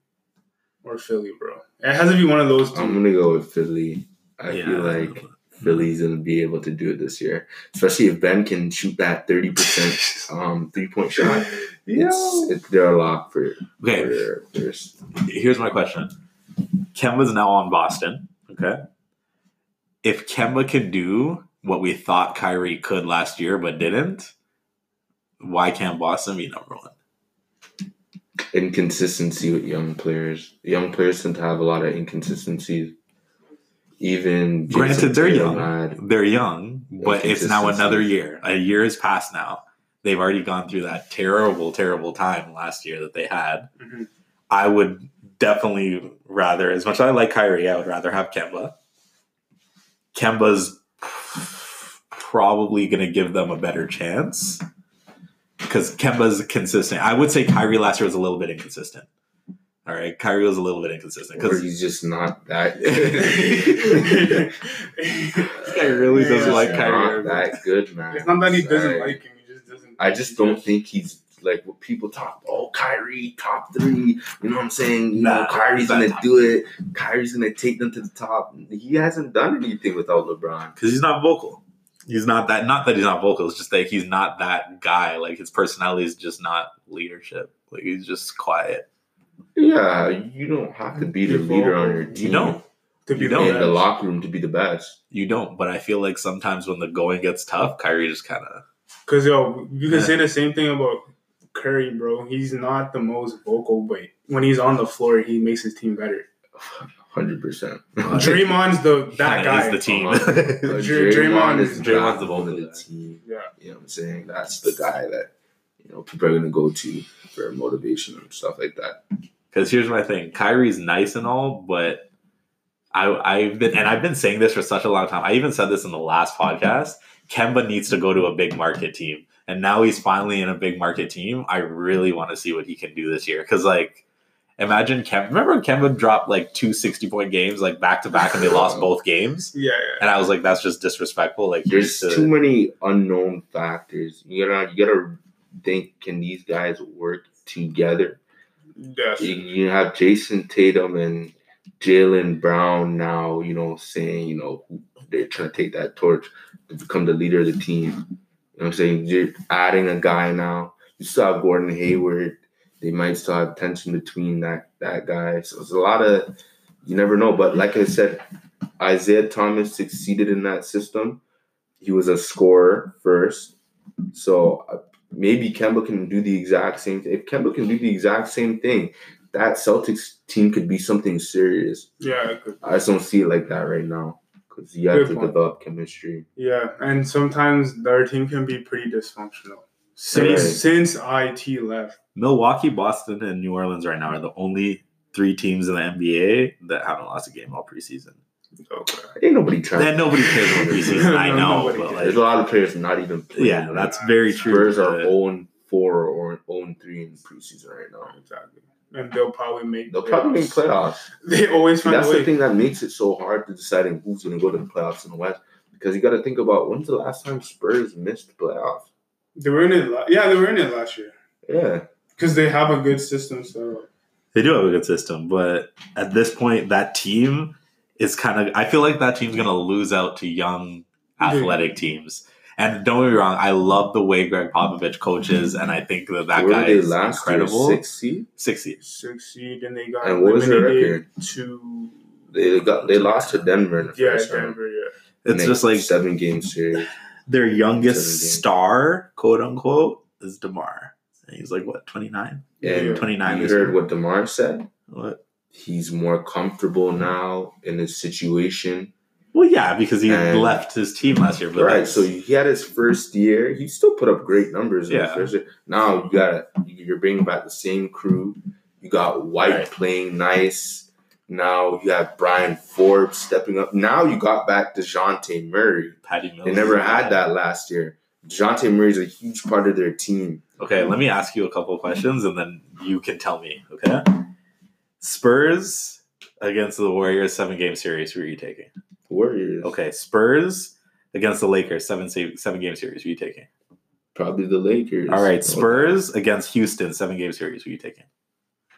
or Philly, bro. It has to be one of those two. I'm gonna go with Philly. I yeah. feel like Philly's gonna be able to do it this year, especially if Ben can shoot that thirty percent <laughs> um three point shot. It's, it's they're a lock for Okay, for first. here's my question. Kemba's now on Boston. Okay. If Kemba can do what we thought Kyrie could last year but didn't, why can't Boston be number one? Inconsistency with young players. Young players tend to have a lot of inconsistencies. Even Granted, they're Tatum young. had- They're young, but it's now another year. A year has passed now. They've already gone through that terrible, terrible time last year that they had. Mhm. I would definitely rather, as much as I like Kyrie, I would rather have Kemba. Kemba's probably going to give them a better chance because Kemba's consistent. I would say Kyrie last year was a little bit inconsistent. All right, Kyrie was a little bit inconsistent because he's just not that. <laughs> this guy really doesn't like He's Kyrie. not that good, man. It's not that he doesn't Sorry. like him; he just doesn't. I just don't think he's like what people talk. Oh, Kyrie, top three. You know what I'm saying? You know, Nah, Kyrie's gonna do it. Kyrie's gonna take them to the top. He hasn't done anything without LeBron. because he's not vocal. He's not that. Not that he's not vocal. It's just that he's not that guy. Like his personality is just not leadership. Like he's just quiet. Yeah, you don't have to be the leader on your team. You don't. to be you don't. in the the locker room to be the best. You don't. But I feel like sometimes when the going gets tough, Kyrie just kind of. Because yo, you can Yeah. say the same thing about Curry, bro. He's not the most vocal, but when he's on the floor, he makes his team better. Hundred percent. Draymond's the <laughs> that guy. <laughs> is the team. Dr- Draymond is- Draymond's the backbone of vocal the team. Yeah. You know what I'm saying? That's the guy that you know people are gonna go to for motivation and stuff like that. Because here's my thing: Kyrie's nice and all, but I, I've been and I've been saying this for such a long time. I even said this in the last podcast. Kemba needs to go to a big market team, and now he's finally in a big market team. I really want to see what he can do this year because, like, Imagine Kemba. Remember when Kemba dropped like two 60 point games like back to back and they lost uh-huh. both games? Yeah, yeah, And I was like, that's just disrespectful. Like, There's here's too many unknown factors. You gotta you gotta think can these guys work together? Yes. You, you have Jayson Tatum and Jaylen Brown now, you know, saying, you know, they're trying to take that torch to become the leader of the team. You know what I'm saying? You're adding a guy now. You still have Gordon Hayward. They might still have tension between that that guy. So it's a lot of you never know. But like I said, Isaiah Thomas succeeded in that system. He was a scorer first. So maybe Kemba can do the exact same thing. If Kemba can do the exact same thing, that Celtics team could be something serious. Yeah, I just don't see it like that right now because you have Good to point. develop chemistry. yeah, and sometimes their team can be pretty dysfunctional. Since Right. since it left, Milwaukee, Boston, and New Orleans right now are the only three teams in the NBA that haven't lost a game all preseason. Okay. Ain't nobody trying. Then nobody cares about preseason. <laughs> I know, Nobody but cares. There's a lot of players not even playing. yeah, that's very true. Spurs are but- 0 4 or 0 3 in preseason right now. Exactly, and they'll probably make. They'll probably make playoffs. <laughs> They always find That's a way. the thing that makes it so hard to deciding who's going to go to the playoffs in the West. Because you got to think about when's the last time Spurs missed playoffs? They were in it. la- Yeah, they were in it last year Yeah. because they have a good system. So They do have a good system, but at this point, that team is kind of. I feel like that team's going to lose out to young, athletic teams. And don't get me wrong, I love the way Gregg Popovich coaches, and I think that that Where guy is last incredible. year? Six seed? Six years. six seed, and they got And what was their record? to They got they lost to Denver in the yeah first round. Yeah, It's just like seven game series. their youngest star, quote unquote, is Demar. And he's like what twenty nine. And Yeah. 29 you heard year. what Demar said. What? He's more comfortable now in his situation. Well, yeah, because he And- left his team last year. But right. that's- So he had his first year. He still put up great numbers. Yeah. his first year. Now you got you're bringing back the same crew. You got White Right. playing nice. Now you have Bryn Forbes stepping up. Now you got back Dejounte Murray. Patty Mills. They never had that last year. Dejounte Murray is a huge part of their team. Okay, let me ask you a couple of questions, and then you can tell me. Okay, Spurs against the Warriors seven game series. Who are you taking? Warriors. Okay, Spurs against the Lakers seven seven game series. Who are you taking? Probably the Lakers. All right, Spurs against Houston seven game series. Who are you taking?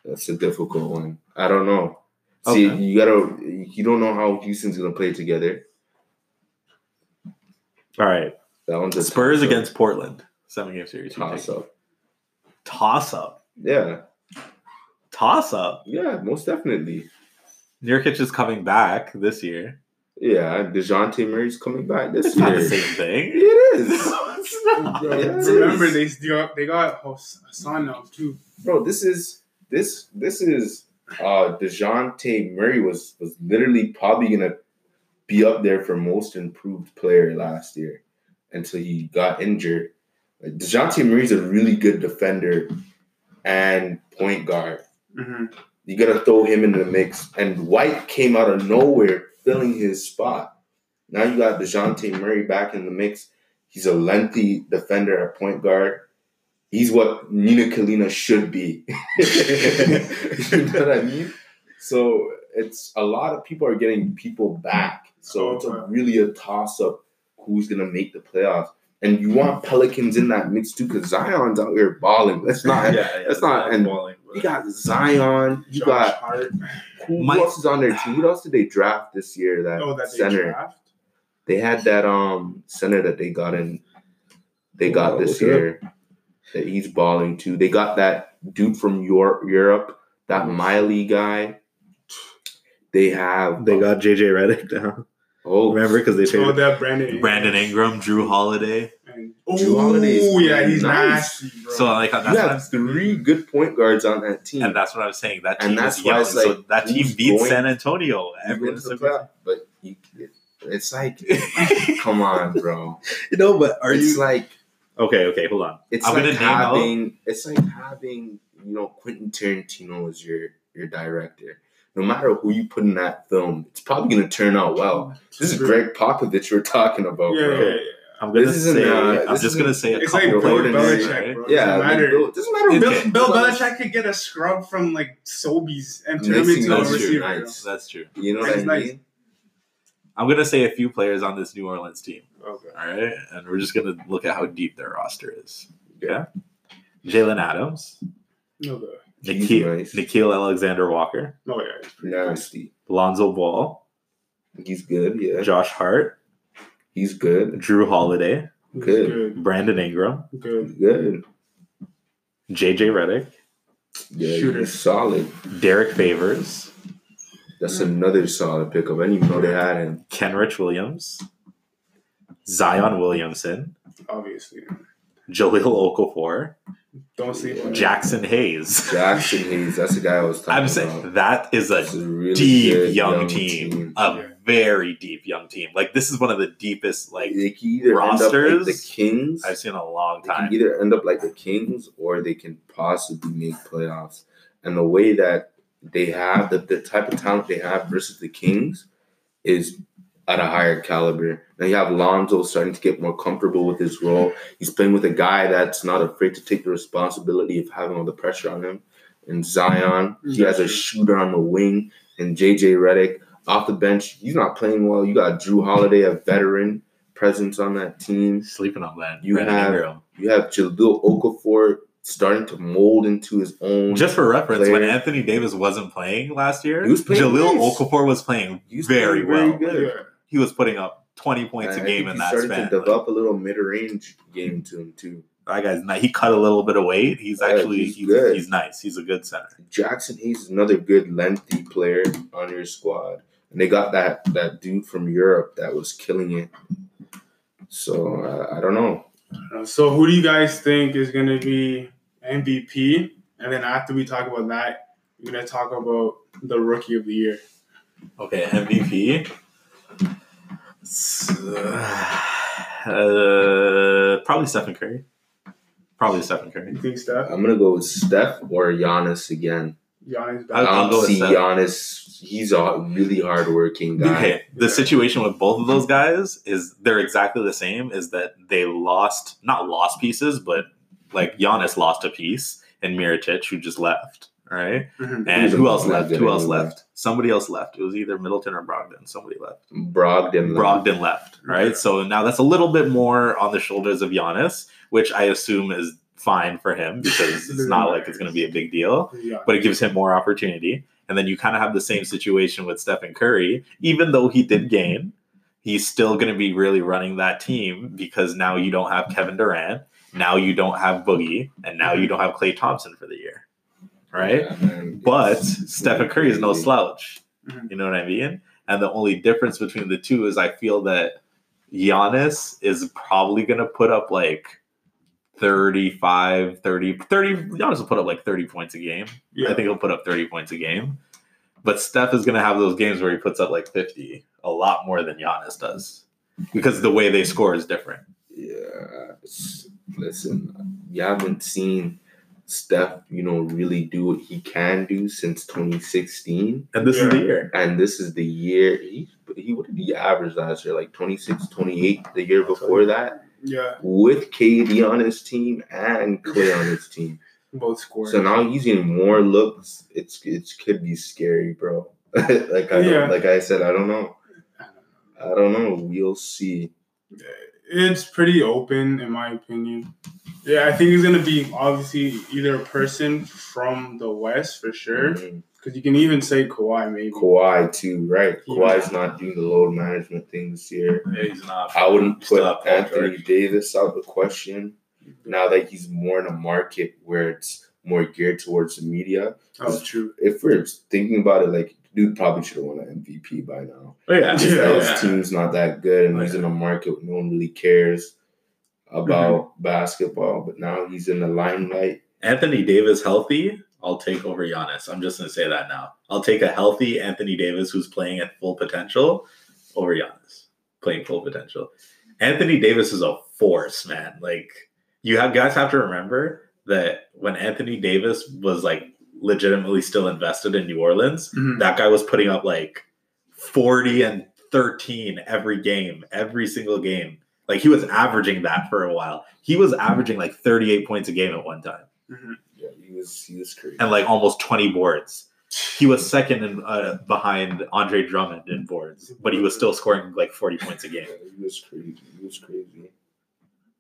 That's a difficult one. I don't know. See, Okay. you gotta. You don't know how Houston's gonna play together. All right, That one's Spurs against Portland seven game series. Who are you toss up. Toss up. Yeah, Toss up. yeah, most definitely. Nurkic is coming back this year. Yeah, Dejounte Murray's coming back this It's year. not the same thing. <laughs> It is, <laughs> it's not. <laughs> Bro, It it is. remember they got they got Hassan now too. bro. This is this this is uh Dejounte Murray was was literally probably gonna be up there for most improved player last year until he got injured. Like Dejounte Murray's a really good defender and point guard. Hmm You gotta throw him in the mix. And White came out of nowhere, filling his spot. Now you got Dejounte Murray back in the mix. He's a lengthy defender at point guard. He's what Nina Kalina should be. <laughs> you know what I mean? So it's a lot of people are getting people back. So it's a, really a toss up who's gonna make the playoffs. And you want Pelicans in that mix too, because Zion's out here balling. Let's not <laughs> that's not- and you got Zion. You Josh got Hart. who, My- who else is on their team? Who else did they draft this year? That, Oh, that they center. draft. They had that um center that they got in. They got Wow, this look up. year. That he's balling too. They got that dude from Europe. Europe. That Miley guy. They have. They got JJ Redick now. Oh, Remember because they Oh, paid that Brandon. Brandon Ingram, Jrue Holiday. And, Jrue Holiday is oh yeah, he's nice. nasty, bro. So like that's you what I'm, have three good point guards on that team. and that's what I'm saying. That And team that's is why young. it's so that team who's beats going- San Antonio. You Everyone win the is playoff, but you, it's like, <laughs> come on, bro. you know, but are it's you like okay? Okay, hold on. it's I'm like gonna name out- having it's like having you know Quentin Tarantino as your your director. No matter who you put in that film, it's probably gonna turn out well. This is Gregg Popovich we're talking about, Yeah, bro. yeah, yeah. I'm gonna This say. uh, I'm just gonna say a It's couple like Bill players. Belichick, right? bro. Yeah, Doesn't like, matter. Bill- doesn't matter. Bill- Bill, Bill, Bill Bill Belichick could get a scrub from like Sobeys and turn Nice him into a thing, that's true, nice. That's true. You know what I nice. mean? I'm gonna say a few players on this New Orleans team. Okay. All right, and we're just gonna look at how deep their roster is. Yeah, Jalen Adams, Okay. He's Nickeil, nice. Nickeil Alexander Walker, Oh yeah. It's pretty good. Nasty. Lonzo Ball, He's good. Yeah, Josh Hart, he's good. Jrue Holiday, Good. Good. Brandon Ingram, Good. Good. JJ Redick, Yeah, Shooter. he's solid. Derrick Favors, That's another solid pickup. I didn't even know they had him. Kenrich Williams, Zion Williamson, Obviously. Jahlil Okafor, Don't sleep on Jaxson Hayes. Jaxson Hayes. That's the guy I was talking I'm about. saying that is a a really deep good young, team. A Yeah. Very deep young team. Like this is one of the deepest like they can either end up like rosters the Kings. I've seen in a long They can time. either end up like the Kings or they can possibly make playoffs. And the way that they have the, the type of talent they have versus the Kings is at a higher caliber. Now you have Lonzo starting to get more comfortable with his role. He's playing with a guy that's not afraid to take the responsibility of having all the pressure on him. And Zion, he has a shooter on the wing, and JJ Redick off the bench. He's not playing well. You got Jrue Holiday, a veteran presence on that team. Sleeping on that. You have-. You have Jahlil Okafor starting to mold into his own. Just for reference, when. Anthony Davis wasn't playing last year, He was playing Jahlil nice. Okafor was playing He's very, playing well. good. He was putting up 20 points And a game in that starting span. to Like, develop a little mid-range game to him too. that guy's nice. He cut a little bit of weight. He's Yeah, actually he's he's, he's nice. He's a good center. Jaxson Hayes is another good lengthy player on your squad, and they got that that dude from Europe that was killing it. So uh, I don't know. Uh, So who do you guys think is gonna be MVP? And then after we talk about that, we're gonna talk about the rookie of the year. Okay, MVP. Uh, probably Stephen Curry. Probably Stephen Curry. You think Steph? I'm gonna go with Steph or Giannis again. Giannis I'll- I back. I'll don't go see Steph. Giannis. He's a really hardworking guy. Okay, the Yeah. situation with both of those guys is they're exactly the same. Is that they lost not lost pieces, but like Giannis lost a piece and Mirotic who just left. All right, Mhm. and who else left? Who else anymore. left? Somebody else left. It was either Middleton or Brogdon. Somebody left. Brogdon. Brogdon left, right? Yeah. So now that's a little bit more on the shoulders of Giannis, which I assume is fine for him because it's not like it's going to be a big deal, Yeah. but it gives him more opportunity. And then you kind of have the same situation with Stephen Curry, even though he did gain, he's still going to be really running that team because now you don't have Kevin Durant, now you don't have Boogie, and now you don't have Klay Thompson for the year, right? Yeah. But Stephen Curry is no slouch. Mhm. You know what I mean? And the only difference between the two is I feel that Giannis is probably going to put up like 35, 30, 30. Giannis will put up like 30 points a game. Yeah. I think he'll put up 30 points a game. But Steph is going to have those games where he puts up like 50, a lot more than Giannis does because the way they score is different. Yeah. it's- Listen, you haven't seen Steph, you know, really do what he can do since 2016. And this is the year. And this is the year he, he what did he average last year? Like 26, 28 the year before that Yeah. with KD on his team and Klay on his <laughs> team. Both scored. So now he's getting more looks. It's it could be scary, bro. <laughs> like I Yeah. like I said, I don't know. I don't know. We'll see. It's pretty open, in my opinion. Yeah, I think he's gonna be obviously either a person from the West for sure, Mhm. Because you can even say Kawhi maybe. Kawhi too, right? Yeah. Kawhi's not doing the load management thing this year. He's not. I wouldn't put Anthony George. Davis out of the question now that he's more in a market where it's more geared towards the media. That's true. If we're thinking about it, like dude probably should have won an MVP by now. Oh, yeah. Just Yeah. his team's not that good, and he's in a market where no one really cares about Mm-hmm. basketball. But now he's in the limelight. Anthony Davis healthy, I'll take over Giannis. I'm just gonna say that now. I'll take a healthy Anthony Davis who's playing at full potential over Giannis playing full potential. Anthony Davis is a force, man. Like you have guys have to remember that when Anthony Davis was like legitimately still invested in New Orleans, Mhm. that guy was putting up like 40 and 13 every game, every single game. Like he was averaging that for a while. He was averaging like 38 points a game at one time Mhm. Yeah, he was he was crazy. and like almost 20 boards. He was second in, uh, behind Andre Drummond in boards, but he was still scoring like 40 points a game, Yeah, he was crazy. He was crazy.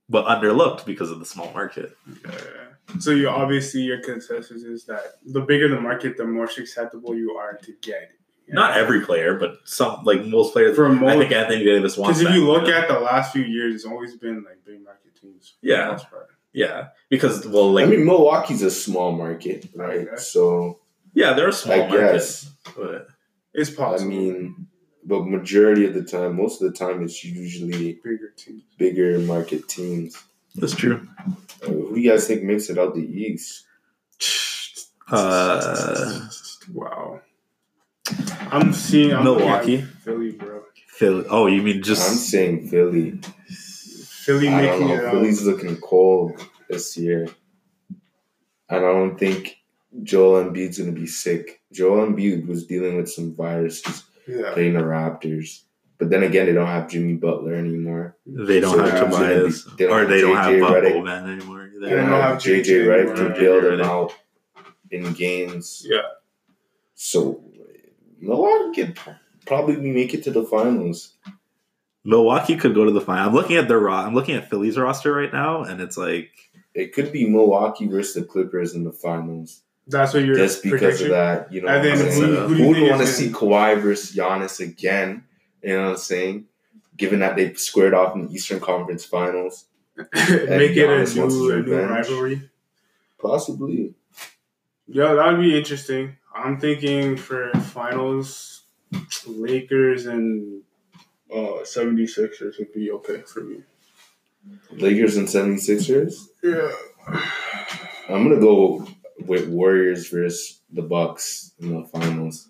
but underlooked because of the small market. Yeah. So you obviously your consensus is that the bigger the market, the more susceptible you are to get. Not every player, but some like most players. For most, I think Anthony Davis wants. because if that, you look know? at the last few years, it's always been like big market teams. for the Yeah. Most part. yeah, because well, like I mean, Milwaukee's a small market, right? Okay. So yeah, they're a small I market, guess. but It's possible. I mean, but majority of the time, most of the time, it's usually bigger teams. bigger market teams. that's true. Uh, who do you guys think makes it out the East? Uh, wow. I'm seeing I'm Milwaukee? Philly, bro. Philly. Oh, you mean just? I'm just saying Philly. Philly I don't know. it out. Philly's looking cold this year. And I don't think Joel Embiid's going to be sick. Joel Embiid was dealing with some viruses Yeah. playing the Raptors. But then again, they don't have Jimmy Butler anymore. they don't So have it's gonna Tobias, be- they don't or have they don't have JJ Bob Redick. Bowman anymore They They don't don't have have JJ JJ Redick to anymore. bail them out in games. Yeah. So Milwaukee could probably make it to the finals. Milwaukee could go to the final. I'm looking at their ro- I'm looking at Philly's roster right now, and it's like It could be Milwaukee versus the Clippers in the finals. That's what you're just because prediction? of that. You know, And I'm then who- who, who who do you would want to see gonna- Kawhi versus Giannis again? You know what I'm saying? Given that they squared off in the Eastern Conference Finals, <laughs> make it Giannis a wants new, his a new rivalry? possibly. Yeah, that would be interesting. I'm thinking for finals, Lakers and uh, 76ers would be okay for me. Lakers and 76ers. Yeah. I'm gonna go with Warriors versus the Bucks in the finals.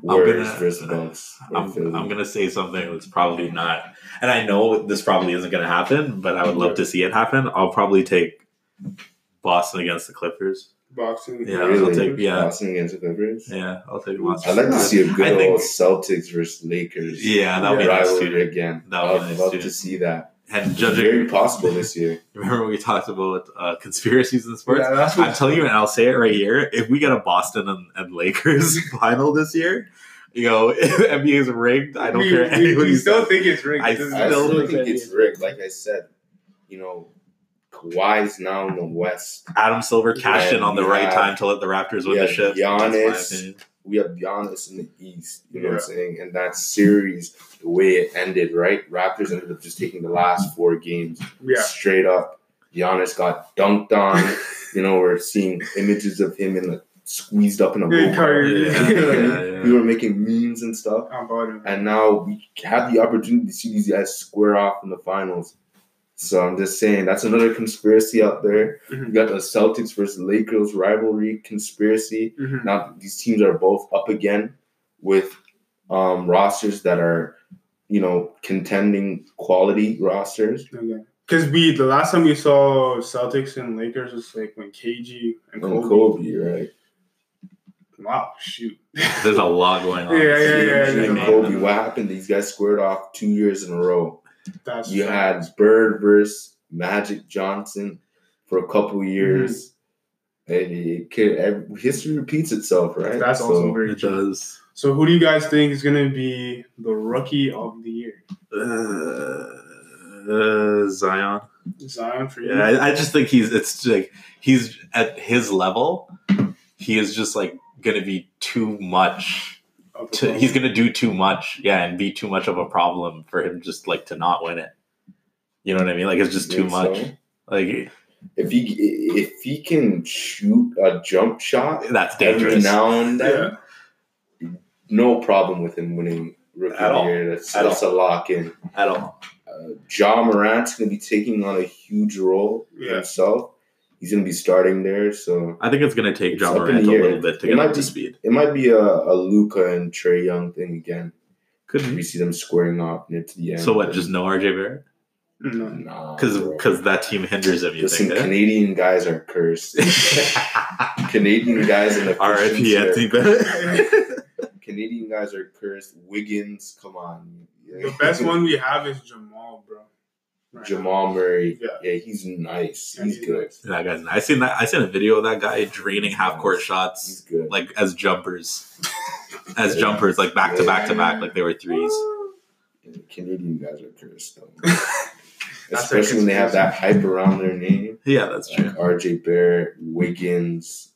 Warriors gonna- versus Bucks. I'm, I'm gonna say something that's probably not, and I know this probably isn't gonna happen, but I would love to see it happen. I'll probably take Boston against the Clippers. Boxing. Yeah, I'll take- yeah. Boston against the Clippers. Yeah, I'll take Boston. I'd like to see a good I think- old Celtics versus Lakers Yeah, that would be Yeah. nice rivalry too. again. That would be I'd nice love too. to see that. And Very judging, possible this year. <laughs> remember when we talked about uh, conspiracies in sports? Yeah, that's I'm what telling you, and I'll say it right here: if we get a Boston and, and Lakers <laughs> final this year, you know, <laughs> if NBA is rigged. I don't we, care. We, anybody we still says. think it's rigged. I It I Still still think think it's rigged. Like I said, you know, Kawhi's now in the West. Adam Silver cashed in on the right Yeah. time to let the Raptors win the ship. Giannis. That's my opinion. We have Giannis in the East. You know what I'm saying? And that series, the way it ended, right? Raptors ended up just taking the last four games yeah. straight up. Giannis got dunked on. <laughs> you know, we're seeing images of him in the squeezed up in a Yeah, boat. Kyrie. Yeah, You know what I mean? yeah, yeah. <laughs> We were making memes and stuff. I'm about it. and now we have the opportunity to see these guys square off in the finals. So I'm just saying that's another conspiracy out there. Mhm. You got the Celtics versus Lakers rivalry conspiracy. Mhm. Now these teams are both up again with um, rosters that are, you know, contending quality rosters. Okay. Because we the last time we saw Celtics and Lakers was like when KG and And Kobe. Kobe, right? Wow, shoot. There's a lot going on. <laughs> Yeah, yeah, yeah, KG yeah. and Kobe. What happened? These guys squared off two years in a row. That's You had Bird versus Magic Johnson for a couple years. And it could, history repeats itself, right? That's So, also very It true. does. So who do you guys think is gonna be the rookie of the year? Uh, uh, Zion. Zion for you? Yeah, I, I just think he's. It's like he's at his level. He is just like going to be too much. Of the To, he's going to do too much. Yeah, and be too much of a problem for him just like to not win it. You know what I mean? Like it's just too much. so? Like If he if he can shoot a jump shot that's every dangerous. now and yeah. no problem with him winning rookie At all. year. That's, At that's a lock in. At all. Uh, Ja Morant's going to be taking on a huge role Yeah. himself. He's going to be starting there, so I think it's going to take It's Ja Morant a little bit to It get might up to speed. it might be a, a Luka and Trae Young thing again. Could We see them squaring off near to the end. So what? Just no RJ Barrett? No. nah, Because bro. because that team hinders him. You listen, think? Canadian guys are cursed. eh? <laughs> Canadian guys in the R.I.P. Anthony Bennett. <laughs> Canadian guys are cursed. Wiggins, come on. The best one we have is Jamal, bro. Right. Jamal Murray. Yeah. Yeah, he's nice. He's, he's good. nice. That guy's. nice. I seen that. I seen a video of that guy draining half court He's shots good. like as jumpers, <laughs> as Yeah. jumpers, like back to back to back, like they were threes. And the Canadian guys are cursed though. <laughs> Especially when they have that hype around their name. Yeah, that's Like true. RJ Barrett, Wiggins,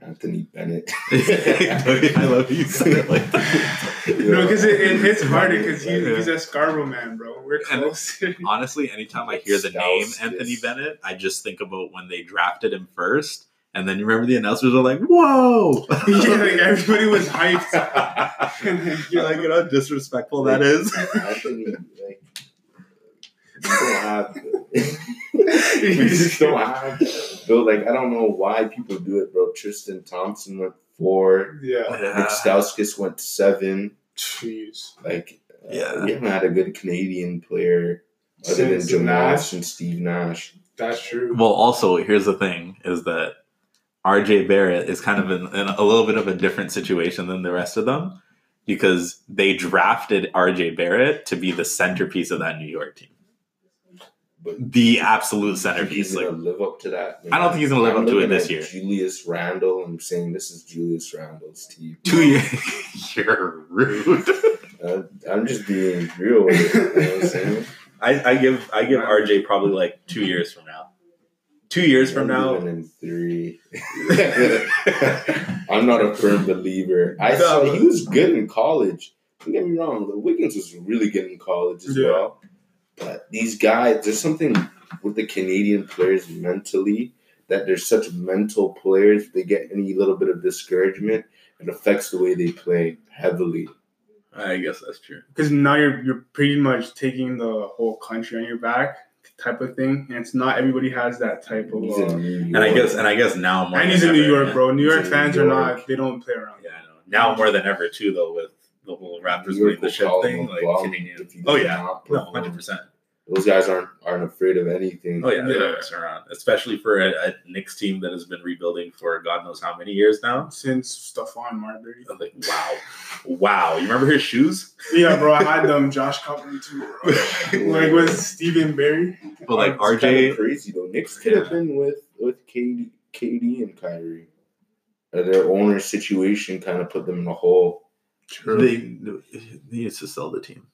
Anthony Bennett. <laughs> I love you said it like that. No, because it, it hits harder because he, Yeah. he's a Scarborough man, bro. We're And- close. <laughs> Honestly, anytime I hear the name Stauskas. Anthony Bennett, I just think about when they drafted him first, and then you remember the announcers are like, "Whoa!" <laughs> yeah, like everybody was hyped. <laughs> and then, you like you know how disrespectful that is. Anthony, like, we don't have. we just don't have. Bill, like, I don't know why people do it, bro. Tristan Thompson went four. yeah. Nik Stauskas went seven. Jeez. Like, uh, Yeah. we haven't had a good Canadian player other than Since Jamal Nash. and Steve Nash. That's true. Well, also here's the thing: is that RJ Barrett is kind of in, in a little bit of a different situation than the rest of them because they drafted RJ Barrett to be the centerpiece of that New York team, But the absolute he's centerpiece. gonna Like, live up to that. I don't think he's gonna live I'm up to it looking this at year. Julius Randle. I'm saying this is Julius Randle's team. two years, <laughs> you're rude. Uh, I'm just being real with it. You know what I'm saying? I, I give I give RJ probably like two years from now. Two years from I'm now, living in three. <laughs> I'm not a firm believer. I No, saw he was good in college. Don't get me wrong. The Wiggins was really good in college as Yeah. well. But these guys, there's something with the Canadian players mentally that they're such mental players. They get any little bit of discouragement, it affects the way they play heavily. I guess that's true. Because now you're you're pretty much taking the whole country on your back, type of thing. And it's not everybody has that type of. He's Uh, in New York. And I guess and I guess now more and than he's in New York, bro. New York fans New are not. They don't play around. Yeah, I know. Now more than ever too, though, with the whole Raptors New winning the will shit thing, like bum Canadian. if he Oh yeah, no, hundred percent. Those guys aren't aren't afraid of anything. Oh yeah, they Yeah. don't mess around, especially for a, a Knicks team that has been rebuilding for God knows how many years now. Since Stephon Marbury. I'm like, wow, wow. You remember his shoes? Yeah, bro. I had them. Josh Copeland too. Bro. <laughs> like with Stephen Barry. But like It's kinda RJ, crazy though. Knicks could have been with with KD, KD and Kyrie. Uh, their owner situation kind of put them in a hole. They, they needs to sell the team.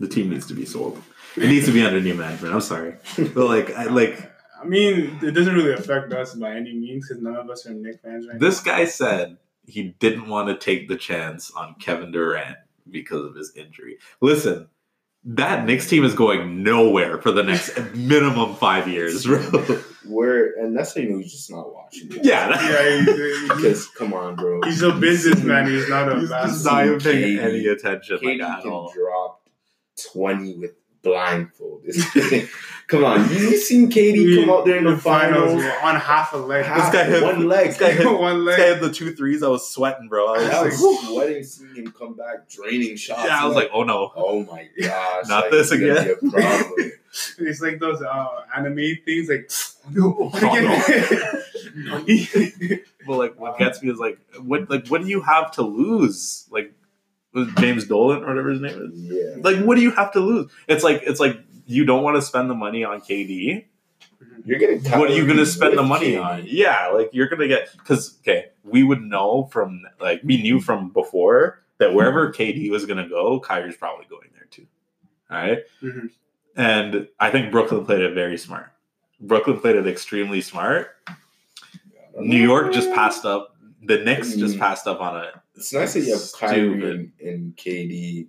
The team needs to be sold. It needs to be under new management. I'm sorry, but like, I, like I mean, it doesn't really affect us by any means because none of us are Knick fans right this guy said he didn't want to take the chance on Kevin Durant because of his injury. Listen, that Knicks team is going nowhere for the next <laughs> minimum five years, bro. Where and that's how you know he's just not watching. it. Yeah, now. that- Yeah, because come on, bro. he's a businessman. He's not a He's just basketball. not even paying any attention KD like at can all. drop twenty with blindfold. <laughs> <laughs> come on, you, you seen KD come out there in the, finals? on half a leg. Half- guy had- one leg. this guy had- <laughs> one This guy had the two threes. I was sweating, bro. I was I like, sweating seeing him come back, draining shots. yeah, I was like, oh no. oh my gosh, Not like, this again. be a problem. It's like those uh, anime things, like. no, no. But like, what gets me is like, what like what do you have to lose? Like, was it James Dolan or whatever his name is. yeah. Like, what do you have to lose? It's like it's like you don't want to spend the money on KD. You're getting What are you going to spend the money KD. on? Yeah, like you're going to get because okay, we would know from like we knew from before that wherever KD was going to go, Kyrie's probably going there too. All right? Mhm. and I think Brooklyn played it very smart. Brooklyn played it extremely smart. New York just passed up. The Knicks just Mm. passed up on it. It's nice that you have Kyrie and, and KD,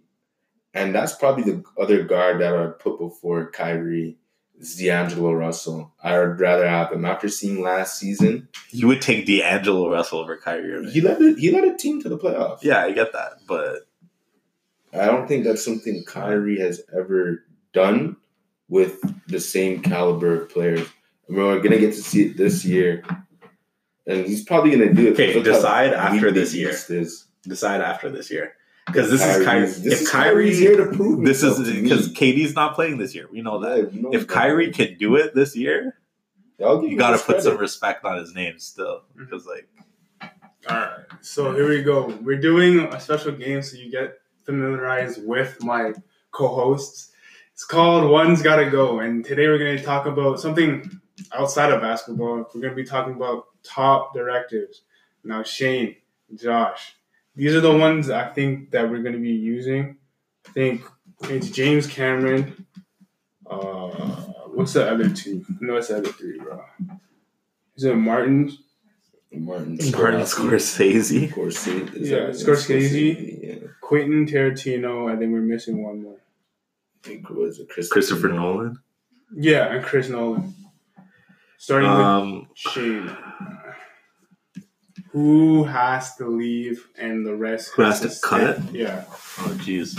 and that's probably the other guard that I'd put before Kyrie is D'Angelo Russell. I would rather have him after seeing last season. You would take D'Angelo Russell over Kyrie. Irving. He led a, he led a team to the playoffs. Yeah, I get that, but I don't think that's something Kyrie has ever done with the same caliber of players. I mean, we're gonna get to see it this year, and he's probably gonna do it. Okay, decide after this year. Is. decide after this year because this is Kyrie. Kyrie's- This if is Kyrie, Kyrie's year to prove this is because KD's not playing this year. We know that. Yeah, you know If that. Kyrie can do it this year, I'll you got to this put some respect on his name still, because like All right, so here we go. We're doing a special game so you get familiarized with my co-hosts, It's called One's Gotta Go. And today we're going to talk about something outside of basketball. We're going to be talking about top directives. Now, Shane, Josh, these are the ones I think that we're going to be using. I think it's James Cameron. Uh, what's the other two? No, it's the other three, bro. Is it Martin? Martin Martin Scorsese. Scorsese. is Yeah, that- Scorsese. Yeah. Quentin Tarantino, I think we're missing one more. I think it was it Christopher, Christopher Nolan. Yeah, and Chris Nolan. Starting Um, with Shane. Who has to leave and the rest Who has to stay? cut? Yeah. oh jeez.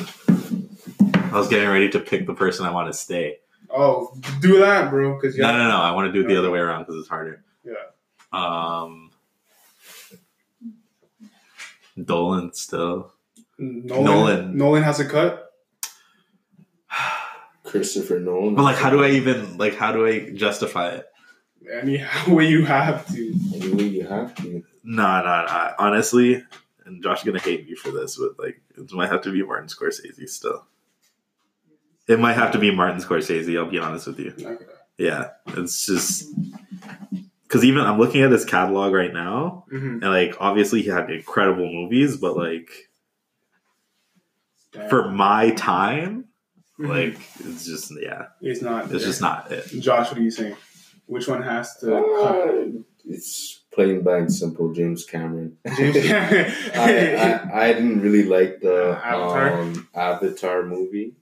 I was getting ready to pick the person I want to stay. Oh, do that, bro. Because No, no, no. I want to do it the other way around because it's harder. Yeah. Um, Dolan still. Nolan, Nolan. Nolan has a cut. <sighs> Christopher Nolan. But like, how do I even like? How do I justify it? Any <laughs> way you have to. Any way you have to. No, no, no. Honestly, and Josh is gonna hate me for this, but like, it might have to be Martin Scorsese still. It might have to be Martin Scorsese. I'll be honest with you. Okay. Yeah, it's just because even I'm looking at his catalog right now, Mm-hmm. and like, obviously he had incredible movies, but like for my time, Mm-hmm. like it's just yeah, it's not. it's there. just not it. Josh, what are you saying? Which one has to cut? Uh, it's plain blank simple. James Cameron. James <laughs> Cameron. I, I, I didn't really like the Avatar? um, Avatar movie.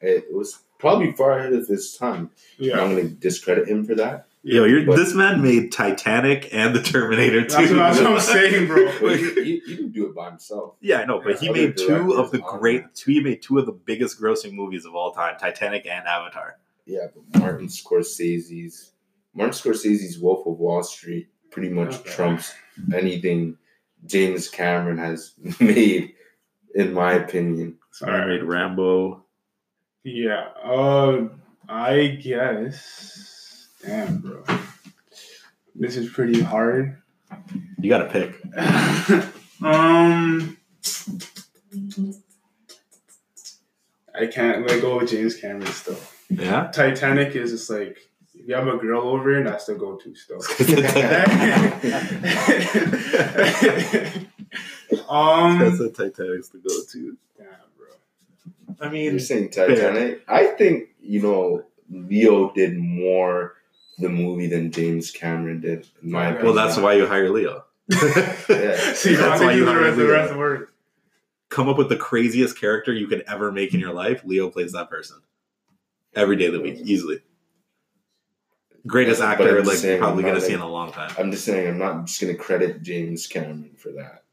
It was probably far ahead of its time. yeah. I'm going to discredit him for that. Yo, you're, But- this man made Titanic and the Terminator That's too. what, that's what I'm saying, bro. <laughs> But he, he, he didn't do it by himself. Yeah, I know, but he made two of the great, two, he made two of the biggest grossing movies of all time: Titanic and Avatar. Yeah, but Martin Scorsese's Martin Scorsese's Wolf of Wall Street pretty much Okay. trumps anything James Cameron has <laughs> made, in my opinion. So I made Rambo. Yeah. Uh, I guess. Damn, bro. This is pretty hard. You got to pick. <laughs> um, I can't let go of James Cameron still. Yeah, Titanic is just like if you have a girl over here, that's the go-to still. <laughs> <laughs> um, that's the Titanic's to go to. damn, bro. I mean, You're mean, saying Titanic? I think you know Leo did more the movie than James Cameron did. In my Well, opinion. well, that's why you hire Leo. Yeah. <laughs> See, That's why you hire rest, the rest of the work. Come up with the craziest character you could ever make in your life. Leo plays that person every day of the week, easily. Greatest actor, like saying, probably gonna not see in a long time. I'm just saying I'm not just gonna credit James Cameron for that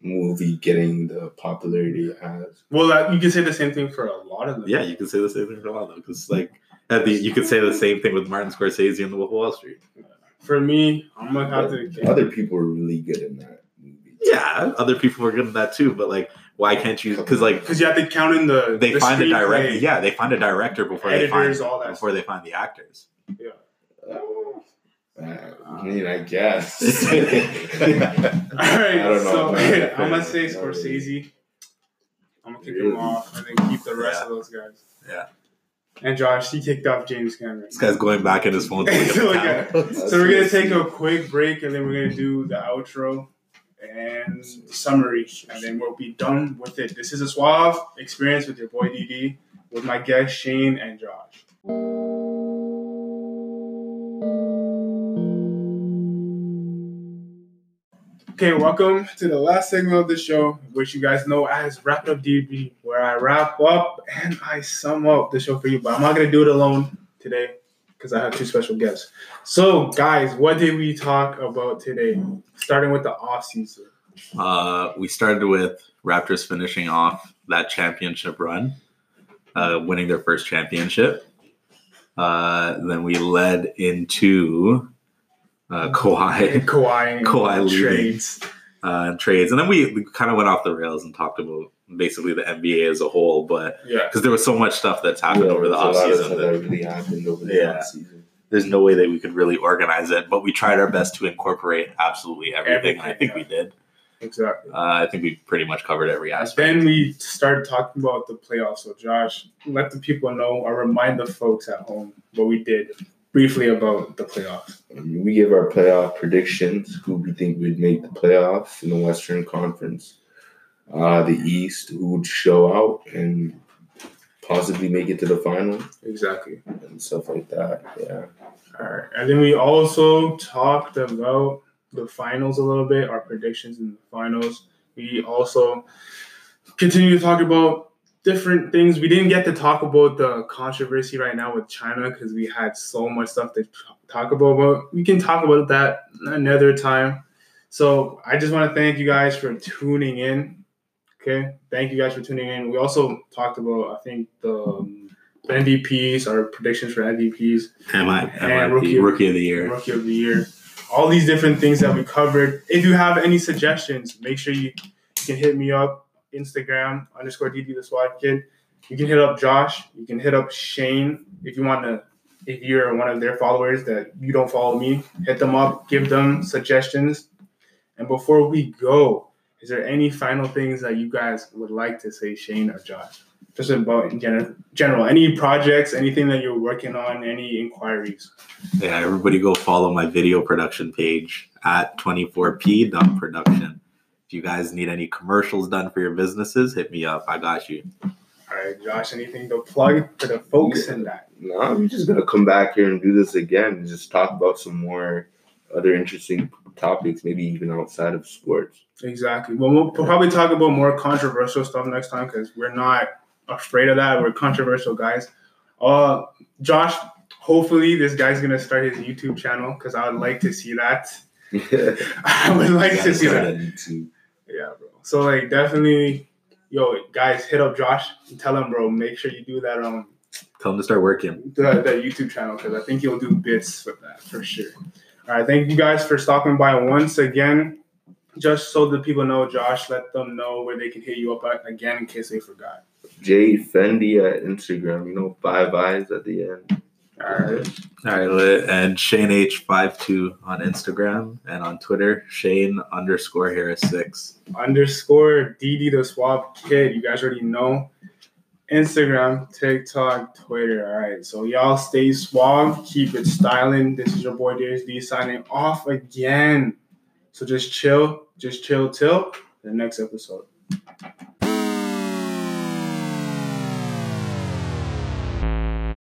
movie getting the popularity it has. Well, uh, you can say the same thing for a lot of them. Yeah, you can say the same thing for a lot of them because like at the, you could say the same thing with Martin Scorsese and The Wolf of Wall Street. For me, I'm gonna have But to. other people are really good in that movie. Yeah, other people are good at that too, but like, why can't you? Because like Because you have to count in the they the find a director. Yeah, they find a director before Editors, they all find that before they find the actors. Oh, I mean, I guess. <laughs> All right, I don't know, so man. I'm gonna say Not really. Scorsese. I'm gonna kick him off and then keep the rest Yeah. of those guys. Yeah. And Josh, he kicked off James Cameron. This guy's going back in his phone to look at To <laughs> the look at- So we're gonna take a quick break and then we're gonna do the outro and summary, and then we'll be done with it. This is a suave experience with your boy DD, with my guests Shane and Josh. Okay, welcome to the last segment of the show, which you guys know as Wrap Up DB, where I wrap up and I sum up the show for you. But I'm not gonna do it alone today because I have two special guests. So, guys, what did we talk about today? Starting with the off season. Uh, we started with Raptors finishing off that championship run, uh, winning their first championship. Uh, then we led into uh, Kawhi Kawhi, <laughs> and Kawhi leaving. trades. uh, trades, and then we, we kind of went off the rails and talked about basically the NBA as a whole, but Yeah. because there was so much stuff that's happened Yeah, over the there's a lot of offseason that that really happened over the Yeah. offseason. there's no way that we could really organize it, but we tried our best to incorporate absolutely everything, and I Everything, think we did. Exactly. Uh, I think we pretty much covered every aspect. Then we started talking about the playoffs. So Josh, let the people know or remind the folks at home what we did briefly about the playoffs. We give our playoff predictions. Who we think would make the playoffs in the Western Conference, uh, the East, who would show out and possibly make it to the final Exactly. and stuff like that. Yeah. All right. And then we also talked about the finals a little bit, our predictions in the finals. We also continue to talk about different things. We didn't get to talk about the controversy right now with China because we had so much stuff to talk about, but we can talk about that another time. So I just want to thank you guys for tuning in. Okay. Thank you guys for tuning in. We also talked about, I think, the um, MVPs, our predictions for MVPs. Am I, And rookie- rookie of the year? Rookie of the Year, all these different things that we covered. If you have any suggestions, make sure you, you can hit me up Instagram underscore DD the Swat Kid. You can hit up Josh. You can hit up Shane if you want to. If you're one of their followers that you don't follow me, hit them up. Give them suggestions. And before we go, is there any final things that you guys would like to say, Shane or Josh? Just about in general, general, any projects, anything that you're working on, any inquiries. Yeah, everybody go follow my video production page at 24p.production. If you guys need any commercials done for your businesses, hit me up. I got you. All right, Josh, anything to plug for the folks in that? No, I'm just gonna come back here and do this again and just talk about some more other interesting topics, maybe even outside of sports. Exactly. Well, we'll probably talk about more controversial stuff next time because we're not afraid of that. We're controversial guys. Uh, Josh, hopefully this guy's gonna start his YouTube channel because I would like to see that. <laughs> <laughs> I would like to see that. YouTube. Yeah, bro. So like, definitely, yo, guys, hit up Josh and tell him, bro, make sure you do that um Tell him to start working. the, the YouTube channel because I think he'll do bits with that for sure. All right, thank you guys for stopping by once again. Just so the people know, Josh, let them know where they can hit you up at again in case they forgot. Jay Fendi at Instagram, you know, five eyes at the end. All right, All right, lit. and Shane H52 on Instagram and on Twitter, Shane underscore Harris six. underscore DD the Swap Kid. You guys already know. Instagram, TikTok, Twitter. All right, so y'all stay suave, keep it styling. This is your boy Darius D signing off again. So just chill, just chill till the next episode.